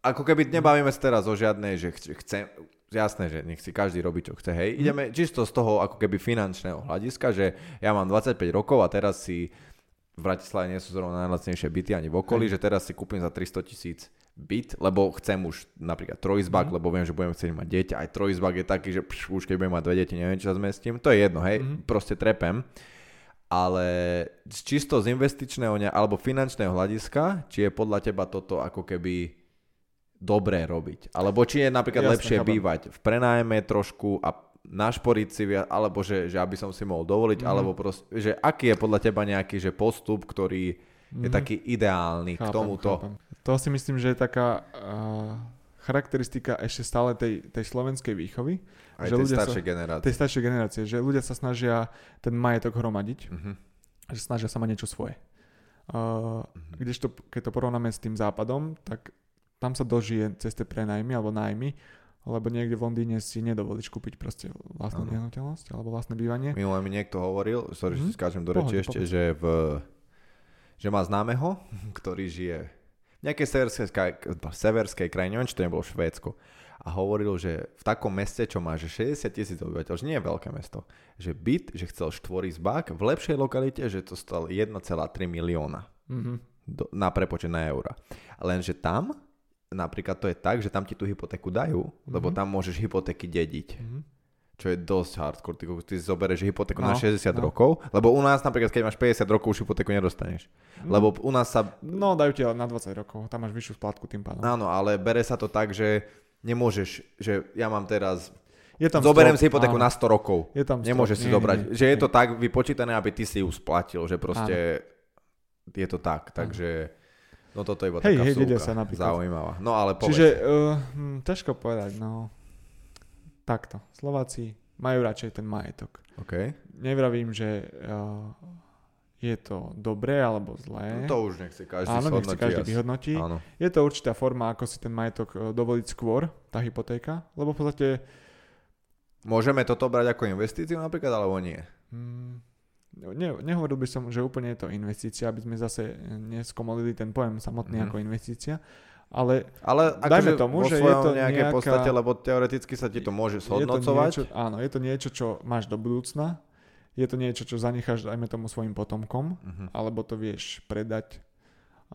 ako keby nebavíme sa teraz o žiadnej, že chcem, jasné, že nech si každý robí, čo chce, hej. Mhm. Ideme čisto z toho ako keby finančného hľadiska, že ja mám 25 rokov a teraz si v Bratislave nie sú zrovna najlacnejšie byty ani v okolí, že teraz si kúpim za 300 tisíc byt, lebo chcem už napríklad trojizbak, mm. lebo viem, že budem chcieť mať dieťa. Aj trojizbak je taký, že pš, už keď budem mať dve deti, neviem, čo sa zmestím. To je jedno, hej, mm. proste trepem. Ale čisto z investičného alebo finančného hľadiska, či je podľa teba toto ako keby dobré robiť? Alebo či je napríklad Jasne, lepšie chápam. bývať v prenájme trošku a našporiť si viac, alebo že, že aby som si mohol dovoliť, mm. alebo proste, že aký je podľa teba nejaký že postup, ktorý je mm. taký ideálny chápam, k tomuto. Chápam. To si myslím, že je taká uh, charakteristika ešte stále tej, tej slovenskej výchovy. Aj že tej ľudia staršej sa, generácie. Tej staršej generácie, že ľudia sa snažia ten majetok hromadiť, uh-huh. že snažia sa mať niečo svoje. Uh, uh-huh. Kdežto, keď to porovnáme s tým západom, tak tam sa dožije cez tie prenajmy alebo nájmy lebo niekde v Londýne si nedovolíš kúpiť proste vlastnú nehnuteľnosť alebo vlastné bývanie. Minulé mi niekto hovoril, sorry, mm-hmm. že si skáčem do reči ešte, pohode. že, v, že má známeho, ktorý žije v nejakej severskej, severskej krajine, neviem, či to nebolo Švédsko, a hovoril, že v takom meste, čo má že 60 tisíc obyvateľov, že nie je veľké mesto, že byt, že chcel zbák, v lepšej lokalite, že to stal 1,3 milióna mm-hmm. do, na prepočet na eura. Lenže tam napríklad to je tak, že tam ti tú hypotéku dajú, mm-hmm. lebo mhm. tam môžeš hypotéky dediť. Mm-hmm. Čo je dosť hardcore. Ty, ty zoberieš hypotéku no, na 60 no. rokov, lebo u nás napríklad, keď máš 50 rokov, už hypotéku nedostaneš. No. Lebo u nás sa... No, dajú ti na 20 rokov, tam máš vyššiu splátku tým pádom. Áno, ale bere sa to tak, že nemôžeš, že ja mám teraz je tam Zoberiem si hypotéku áno. na 100 rokov. Je tam Nemôžeš si zobrať. Nie, že nie. je to tak vypočítané, aby ty si ju splatil. Že proste áno. je to tak. Takže no toto je iba hej, taká hej, sa napríklad. Zaujímavá. No ale povedz. Čiže uh, hm, ťažko povedať. No. Takto. Slováci majú radšej ten majetok. Okay. Nevravím, že uh, je to dobré alebo zlé. No to už nechce každý Áno, nechce každý jas. vyhodnotí. Áno. Je to určitá forma, ako si ten majetok e, dovoliť skôr, tá hypotéka, lebo v podstate... Môžeme toto brať ako investíciu napríklad, alebo nie? Hmm, ne, nehovoril by som, že úplne je to investícia, aby sme zase neskomolili ten pojem samotný mm-hmm. ako investícia, ale, ale dajme akože tomu, že je to nejaké nejaká... podstate, lebo teoreticky sa ti to môže shodnocovať. Je to niečo, áno, je to niečo, čo máš do budúcna, je to niečo, čo zanecháš, dajme tomu, svojim potomkom, uh-huh. alebo to vieš predať.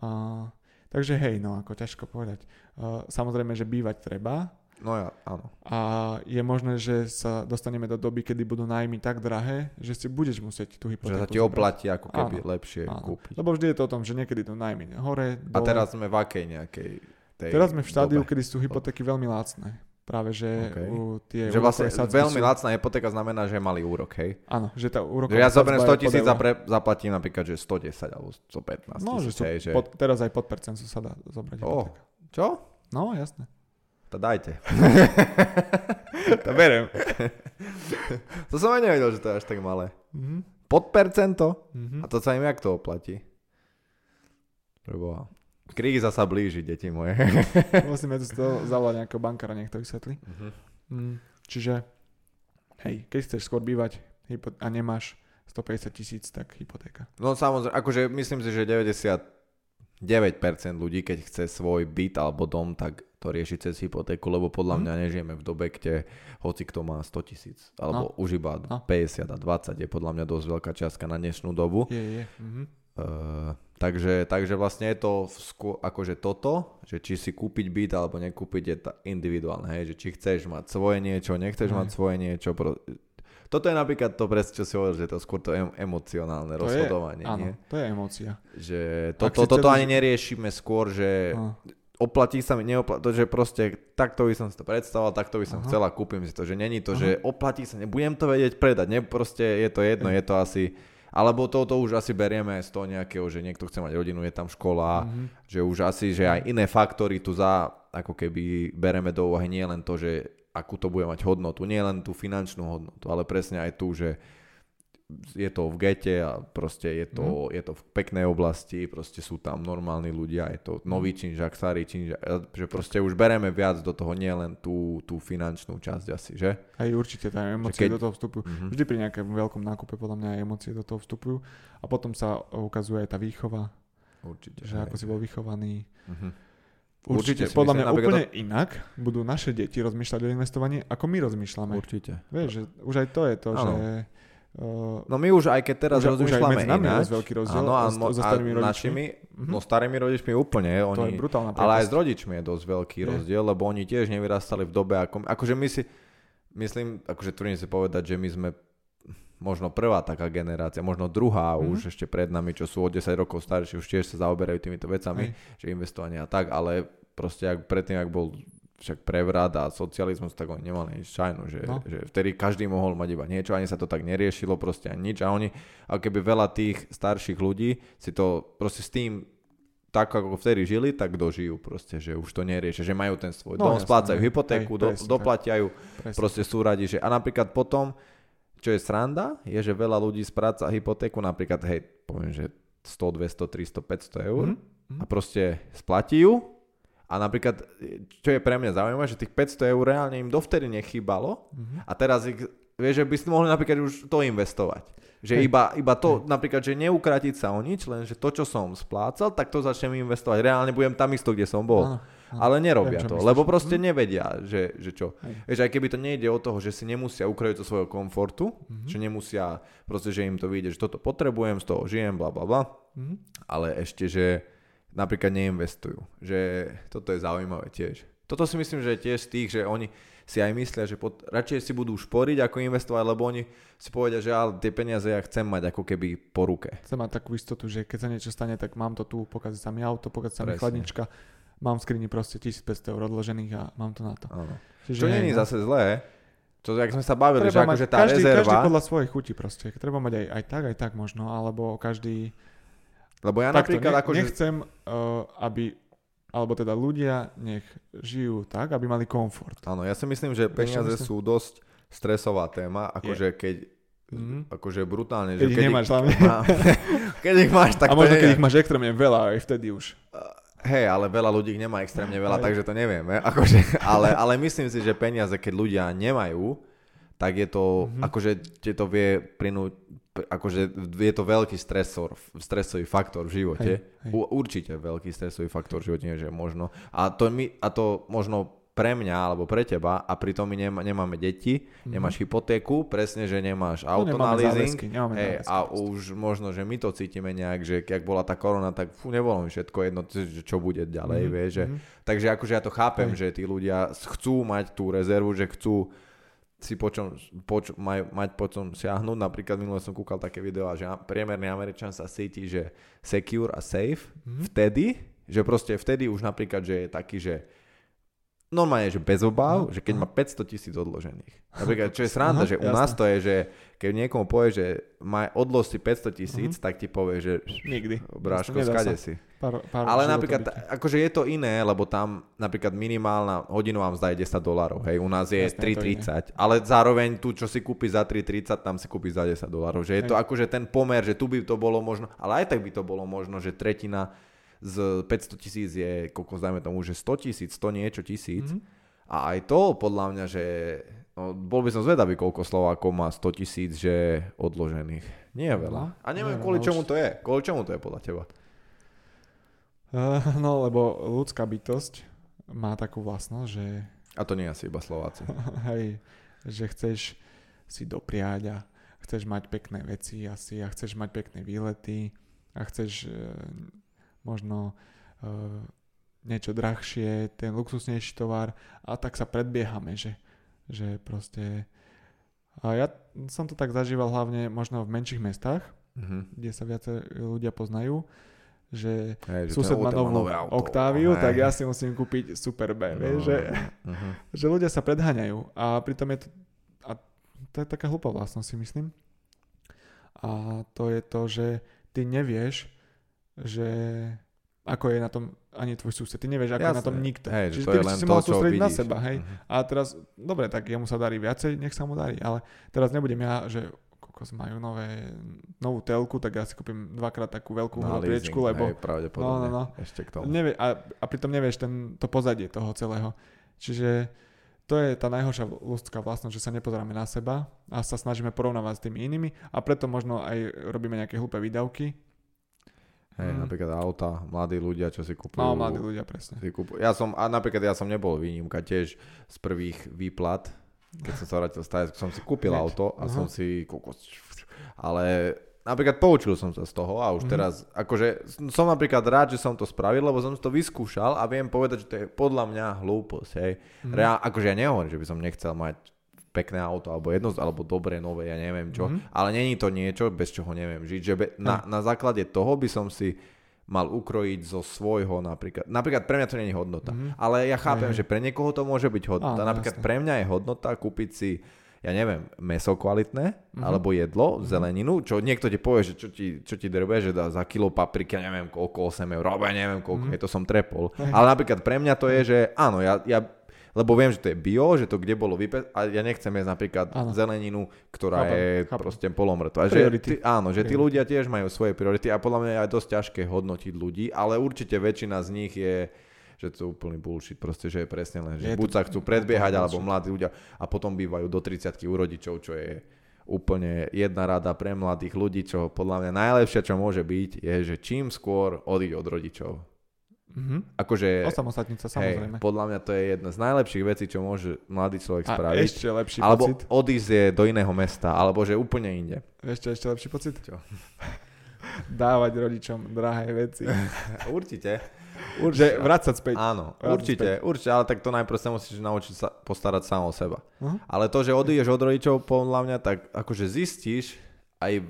Uh, takže hej, no ako ťažko povedať. Uh, samozrejme, že bývať treba. No ja, áno. A je možné, že sa dostaneme do doby, kedy budú nájmy tak drahé, že si budeš musieť tú hypotéku Že sa ti oplatí ako keby áno, lepšie áno. kúpiť. Lebo vždy je to o tom, že niekedy to nájmy hore, dole. A teraz sme v akej nejakej tej Teraz sme v štádiu, dobe. kedy sú hypotéky veľmi lacné. Práve, že okay. u tie Že vlastne veľmi sú... lacná hypotéka znamená, že je malý úrok, hej? Áno, že tá úrok... Že ja zoberiem 100 tisíc a pre, zaplatím napríklad, že 110 alebo 115 No, že, hej, že... Pod, teraz aj pod percent sa dá zobrať oh. hypotéka. Čo? No, jasné. To dajte. to beriem. to som aj nevedel, že to je až tak malé. Mm-hmm. Pod percento? Mm-hmm. A to sa im jak to oplatí? Preboha. Kríza sa blíži, deti moje. Musíme tu z toho zavolať nejakého bankára, nech to vysvetlí. Uh-huh. Mm, čiže, hej, keď chceš skôr bývať a nemáš 150 tisíc, tak hypotéka. No samozrejme, akože myslím si, že 99% ľudí, keď chce svoj byt alebo dom, tak to rieši cez hypotéku, lebo podľa mhm. mňa nežijeme v dobe, kde hoci kto má 100 tisíc, alebo no. už iba no. 50 a 20 je podľa mňa dosť veľká čiastka na dnešnú dobu. Je, je. Uh-huh. Uh, takže, takže vlastne je to skôr, akože toto, že či si kúpiť byt alebo nekúpiť je ta individuálne, hej, že či chceš mať svoje niečo, nechceš mať svoje niečo. Pro... Toto je napríklad to presne, čo si hovoril, že to skôr to em- emocionálne to rozhodovanie. Je, áno, nie? to je emócia. Že to, to, toto ani neriešime skôr, že no. Oplatí sa mi, neoplatí, to, že proste takto by som si to predstavoval, takto by som Aha. chcela, kúpim si to, že není to, Aha. že oplatí sa, nebudem to vedieť predať, ne, proste je to jedno, je to asi alebo toto už asi berieme z toho nejakého, že niekto chce mať rodinu, je tam škola, mm-hmm. že už asi, že aj iné faktory tu za, ako keby bereme do úvahy nie len to, že akú to bude mať hodnotu, nie len tú finančnú hodnotu, ale presne aj tu, že je to v gete a proste je to, mm. je to v peknej oblasti, proste sú tam normálni ľudia, je to nový činžak, starý činžak, že proste už bereme viac do toho, nie len tú, tú finančnú časť asi, že? Aj určite, tá emócie keď... do toho vstupujú. Mm-hmm. Vždy pri nejakom veľkom nákupe podľa mňa aj emócie do toho vstupujú a potom sa ukazuje aj tá výchova. Určite. Že aj. ako si bol vychovaný. Mm-hmm. Určite, Určite podľa mňa úplne to... inak budú naše deti rozmýšľať o investovaní, ako my rozmýšľame. Určite. Vieš, že už aj to je to, ano. že Uh, no my už aj keď teraz už, rozmýšľame už aj ináč, veľký rozdiel áno, a, so, a našimi, mm-hmm. no starými rodičmi úplne, oni, to je brutálna ale aj s rodičmi je dosť veľký je. rozdiel, lebo oni tiež nevyrastali v dobe, ako, akože my si, myslím, akože tvrdím si povedať, že my sme možno prvá taká generácia, možno druhá mm-hmm. už ešte pred nami, čo sú o 10 rokov starší, už tiež sa zaoberajú týmito vecami, Aj. že investovanie a tak, ale proste ak predtým, ak bol však prevrat a socializmus, tak oni nemali nič čajnu, že, no. že vtedy každý mohol mať iba niečo, ani sa to tak neriešilo, proste ani nič a oni, a keby veľa tých starších ľudí si to proste s tým tak ako vtedy žili, tak dožijú proste, že už to neriešia, že majú ten svoj no, dom, jasne, splácajú hypotéku, do, presne, doplatiajú, presne. proste sú radi, že a napríklad potom, čo je sranda, je, že veľa ľudí spráca hypotéku, napríklad, hej, poviem, že 100, 200, 300, 500 eur mm-hmm. a proste splatí ju A napríklad, čo je pre mňa zaujímavé, že tých 500 eur reálne im dovtedy nechýbalo mm-hmm. a teraz ich, vieš, že by ste mohli napríklad už to investovať. Že hey. iba, iba to, hey. napríklad, že neukratiť sa o nič, len že to, čo som splácal, tak to začnem investovať. Reálne budem tam isto, kde som bol. Áno. Ale nerobia Viem, to, myslíš. lebo proste mm. nevedia, že, že čo. Vieš, aj keby to nejde o toho, že si nemusia ukrojiť zo svojho komfortu, mm-hmm. že nemusia, proste, že im to vyjde, že toto potrebujem, z toho žijem, bla bla bla. Mm-hmm. Ale ešte, že napríklad neinvestujú. Že toto je zaujímavé tiež. Toto si myslím, že je tiež z tých, že oni si aj myslia, že pod, radšej si budú šporiť, ako investovať, lebo oni si povedia, že ale tie peniaze ja chcem mať ako keby po ruke. Chcem mať takú istotu, že keď sa niečo stane, tak mám to tu, pokazí sa mi auto, pokazí sa mi chladnička, mám v skrini proste 1500 eur odložených a mám to na to. Áno. Čiže Čo není no. zase zlé, to, jak sme sa bavili, treba že akože tá každý, rezerva... Každý podľa svojich chutí proste. Treba mať aj, aj tak, aj tak možno, alebo každý lebo ja Takto, napríklad ne, ako... Nechcem, uh, aby alebo teda ľudia nech žijú tak, aby mali komfort. Áno, ja si myslím, že peniaze myslím... sú dosť stresová téma, akože keď mm-hmm. akože brutálne. Keď že ich keď nemáš hlavne. keď ich máš, tak A možno keď ich máš extrémne veľa, aj vtedy už. Hej, ale veľa ľudí ich nemá extrémne veľa, takže to nevieme. Akože, ale, ale myslím si, že peniaze, keď ľudia nemajú, tak je to, mm-hmm. akože ti to vie prinúť, akože je to veľký stresor, stresový faktor v živote. Hej, hej. U, určite veľký stresový faktor v živote, nie že možno. A to, my, a to možno pre mňa alebo pre teba a pritom my nemá, nemáme deti, mm-hmm. nemáš hypotéku, presne, že nemáš auto no, na leasing hej, a proste. už možno, že my to cítime nejak, že keď bola tá korona, tak fú, nebolo mi všetko jedno, čo bude ďalej, mm-hmm. vieš, že, mm-hmm. takže akože ja to chápem, hej. že tí ľudia chcú mať tú rezervu, že chcú si počom, poč, maj, mať počom siahnuť. Napríklad minule som kúkal také video, že priemerný Američan sa cíti, že secure a safe mm-hmm. vtedy, že proste vtedy už napríklad, že je taký, že normálne, že bez obáv, uh-huh. že keď má 500 tisíc odložených. Napríklad, čo je sranda, že u nás to je, že keď niekomu povie, že má odlož si 500 tisíc, uh-huh. tak ti povie, že nikdy. Bráško, skade si. Pár, pár Ale napríklad, akože je to iné, lebo tam napríklad minimálna hodinová mzda je 10 dolárov, hej, u nás je 3,30, ale zároveň tu, čo si kúpi za 3,30, tam si kúpi za 10 dolárov, že je hej. to akože ten pomer, že tu by to bolo možno, ale aj tak by to bolo možno, že tretina z 500 tisíc je, koľko dajme tomu, že 100 tisíc, 100 niečo tisíc. Mm-hmm. A aj to podľa mňa, že no, bol by som zvedavý, koľko Slovákov má 100 tisíc, že odložených. Nie je veľa. No, A neviem, kvôli čomu to je. Kvôli čomu to je podľa teba? Uh, no, lebo ľudská bytosť má takú vlastnosť, že... A to nie asi iba Slováci. Hej, že chceš si dopriať a chceš mať pekné veci asi a chceš mať pekné výlety a chceš možno uh, niečo drahšie, ten luxusnejší tovar a tak sa predbiehame, že, že proste... A ja som to tak zažíval hlavne možno v menších mestách, mm-hmm. kde sa viacej ľudia poznajú, že, hey, že sused má novú Octaviu, tak ja si musím kúpiť Super B, no, vieš, že, uh-huh. že ľudia sa predháňajú a pritom je to, a to je taká hlúpa vlastnosť si myslím. A to je to, že ty nevieš, že ako je na tom ani tvoj sused. Ty nevieš, ako Jasne. je na tom nikto. Hej, Čiže to ty by si si mal sústrediť na seba. Hej? Uh-huh. A teraz, dobre, tak jemu sa darí viacej, nech sa mu darí. Ale teraz nebudem ja, že kokos majú nové, novú telku, tak ja si kúpim dvakrát takú veľkú no, priečku, lebo... Hej, pravdepodobne. No, no, no. Ešte k tomu. Nevie, a, a pritom nevieš ten, to pozadie toho celého. Čiže to je tá najhoršia ľudská vlastnosť, že sa nepozeráme na seba a sa snažíme porovnávať s tými inými a preto možno aj robíme nejaké hlúpe výdavky, Hej, mm. napríklad auta, mladí ľudia, čo si kúpujú. No, mladí ľudia, presne. Si. Ja som, a napríklad ja som nebol výnimka tiež z prvých výplat, keď som sa vrátil z Tajsku, som si kúpil Hneď. auto a uh-huh. som si, ale napríklad poučil som sa z toho a už mm. teraz, akože som napríklad rád, že som to spravil, lebo som to vyskúšal a viem povedať, že to je podľa mňa hlúposť, hej. Mm. Reál, akože ja nehovorím, že by som nechcel mať pekné auto, alebo jedno, alebo dobré, nové, ja neviem čo. Mm-hmm. Ale není to niečo, bez čoho neviem žiť. Že be, na, na základe toho by som si mal ukrojiť zo svojho napríklad. Napríklad pre mňa to je hodnota. Mm-hmm. Ale ja chápem, mm-hmm. že pre niekoho to môže byť hodnota. Áno, napríklad jasne. pre mňa je hodnota kúpiť si ja neviem, meso kvalitné, mm-hmm. alebo jedlo, mm-hmm. zeleninu, čo niekto ti povie, že čo ti, čo ti drbe, že dá za kilo papriky, ja neviem koľko, 8 eur, alebo ja neviem koľko, mm-hmm. je to som trepol. Ale napríklad pre mňa to je, že áno, ja, ja lebo viem, že to je bio, že to kde bolo vype... a ja nechcem jesť napríklad áno. zeleninu, ktorá chápam, je chápam. proste polomrtvá. Že ty, áno, že tí ľudia tiež majú svoje priority a podľa mňa je aj dosť ťažké hodnotiť ľudí, ale určite väčšina z nich je že to je úplný bullshit, proste, že je presne len, že je buď to, sa chcú predbiehať, alebo mladí ľudia a potom bývajú do 30 u rodičov, čo je úplne jedna rada pre mladých ľudí, čo podľa mňa najlepšia, čo môže byť, je, že čím skôr odíď od rodičov. Mm-hmm. Akože, Osamostatnica, samozrejme. Hej, podľa mňa to je jedna z najlepších vecí, čo môže mladý človek a spraviť. ešte lepší alebo pocit. Alebo odísť je do iného mesta, alebo že úplne inde. Ešte, ešte lepší pocit? Čo? Dávať rodičom drahé veci. Určite. Určite. vrácať späť. Áno, vrácať určite, späť. určite, ale tak to najprv sa musíš naučiť sa postarať sám o seba. Uh-huh. Ale to, že odídeš od rodičov, podľa mňa, tak akože zistíš aj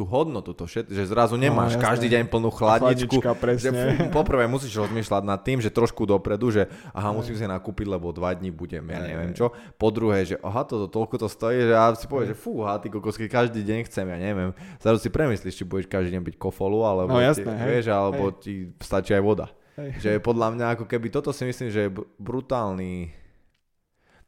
tú hodnotu, to všet, že zrazu no, nemáš no, každý deň plnú chladničku. Že poprvé musíš rozmýšľať nad tým, že trošku dopredu, že aha, musím si nakúpiť, lebo dva dní budem, ja neviem čo. Po druhé, že aha, to toľko to stojí, že ja si povieš, že fú, ha, ty kokosky, každý deň chcem, ja neviem. Zrazu si premyslíš, či budeš každý deň byť kofolu, alebo, no, jasné, ti, hej, vieš, alebo hej. ti stačí aj voda. Hej. Že podľa mňa, ako keby toto si myslím, že je brutálny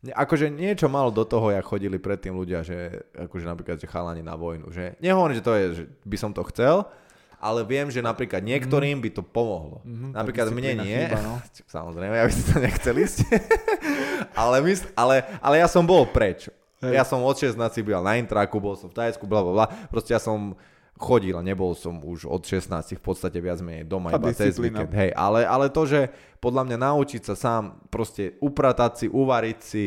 Akože niečo malo do toho, jak chodili predtým ľudia, že akože napríklad, že chalani na vojnu. Že nehovorím, že to je, že by som to chcel, ale viem, že napríklad niektorým by to pomohlo. Mm-hmm, napríklad mne nie. Chýba, no. Samozrejme, ja by si to nechcel ísť. ale, mysl, ale, ale ja som bol preč. Hej. Ja som od 16 byl na intraku, bol som v Tajsku, bla bla bla. Proste ja som chodil a nebol som už od 16 v podstate viac menej doma iba cez víkend. Hej, ale, ale to, že podľa mňa naučiť sa sám proste upratať si, uvariť si,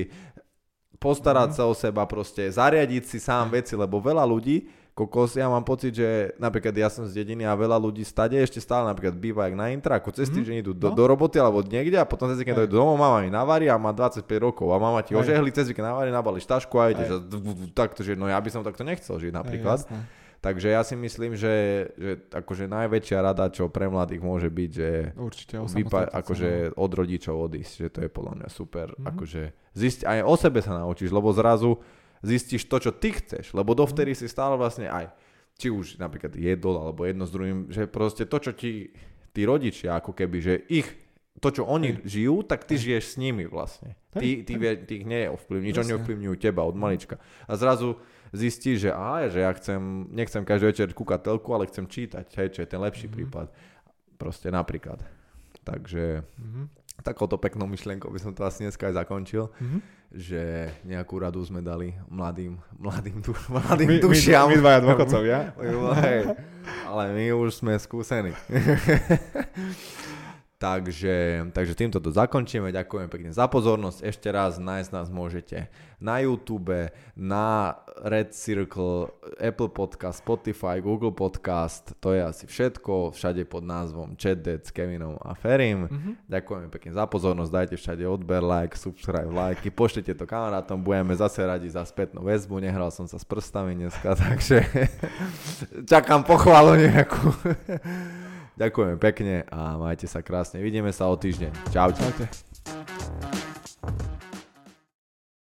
postarať mm. sa o seba, proste zariadiť si sám veci, lebo veľa ľudí, kokos, ja mám pocit, že napríklad ja som z dediny a veľa ľudí stade ešte stále napríklad býva jak na intra, ako cez týždeň mm. idú do, no. do roboty alebo niekde a potom cez víkend dojdu domov, mama mi navarí a má 25 rokov a mama ti ožehli, cez víkend navarí, nabali tašku a ideš takto, že no ja by som takto nechcel žiť napríklad. Aj, Takže ja si myslím, že, že akože najväčšia rada, čo pre mladých môže byť, že Určite, vypa- akože od rodičov odísť, že to je podľa mňa super. Mm-hmm. Akože zist, aj o sebe sa naučíš, lebo zrazu zistíš to, čo ty chceš, lebo dovtedy mm-hmm. si stále vlastne aj, či už napríklad jedol, alebo jedno s druhým, že proste to, čo ti tí rodičia, ako keby, že ich to, čo oni Hej. žijú, tak ty Hej. žiješ s nimi vlastne. Ty, ty, ty, ty ich neovplyvníš, oni ovplyvňujú teba od malička. A zrazu zistí, že aha, že ja chcem, nechcem každý večer kúkať telku, ale chcem čítať, hej, čo je ten lepší mm-hmm. prípad. Proste napríklad. Takže mm-hmm. takouto peknou myšlienkou by som to asi dneska aj zakončil, mm-hmm. že nejakú radu sme dali mladým, mladým, du, mladým my, dušiam. My, my dvaja dôchodcovia. ale my už sme skúsení. Takže, takže týmto to zakončíme. Ďakujem pekne za pozornosť. Ešte raz nájsť nás môžete na YouTube, na Red Circle, Apple Podcast, Spotify, Google Podcast. To je asi všetko. Všade pod názvom ChatDead s Kevinom a Ferim. Mm-hmm. Ďakujeme pekne za pozornosť. Dajte všade odber, like, subscribe, lajky. Pošlite to kamarátom. Budeme zase radi za spätnú väzbu. Nehral som sa s prstami dneska, takže čakám pochválu nejakú. Ďakujeme pekne a majte sa krásne. Vidíme sa o týždeň. Čaute. Čaute.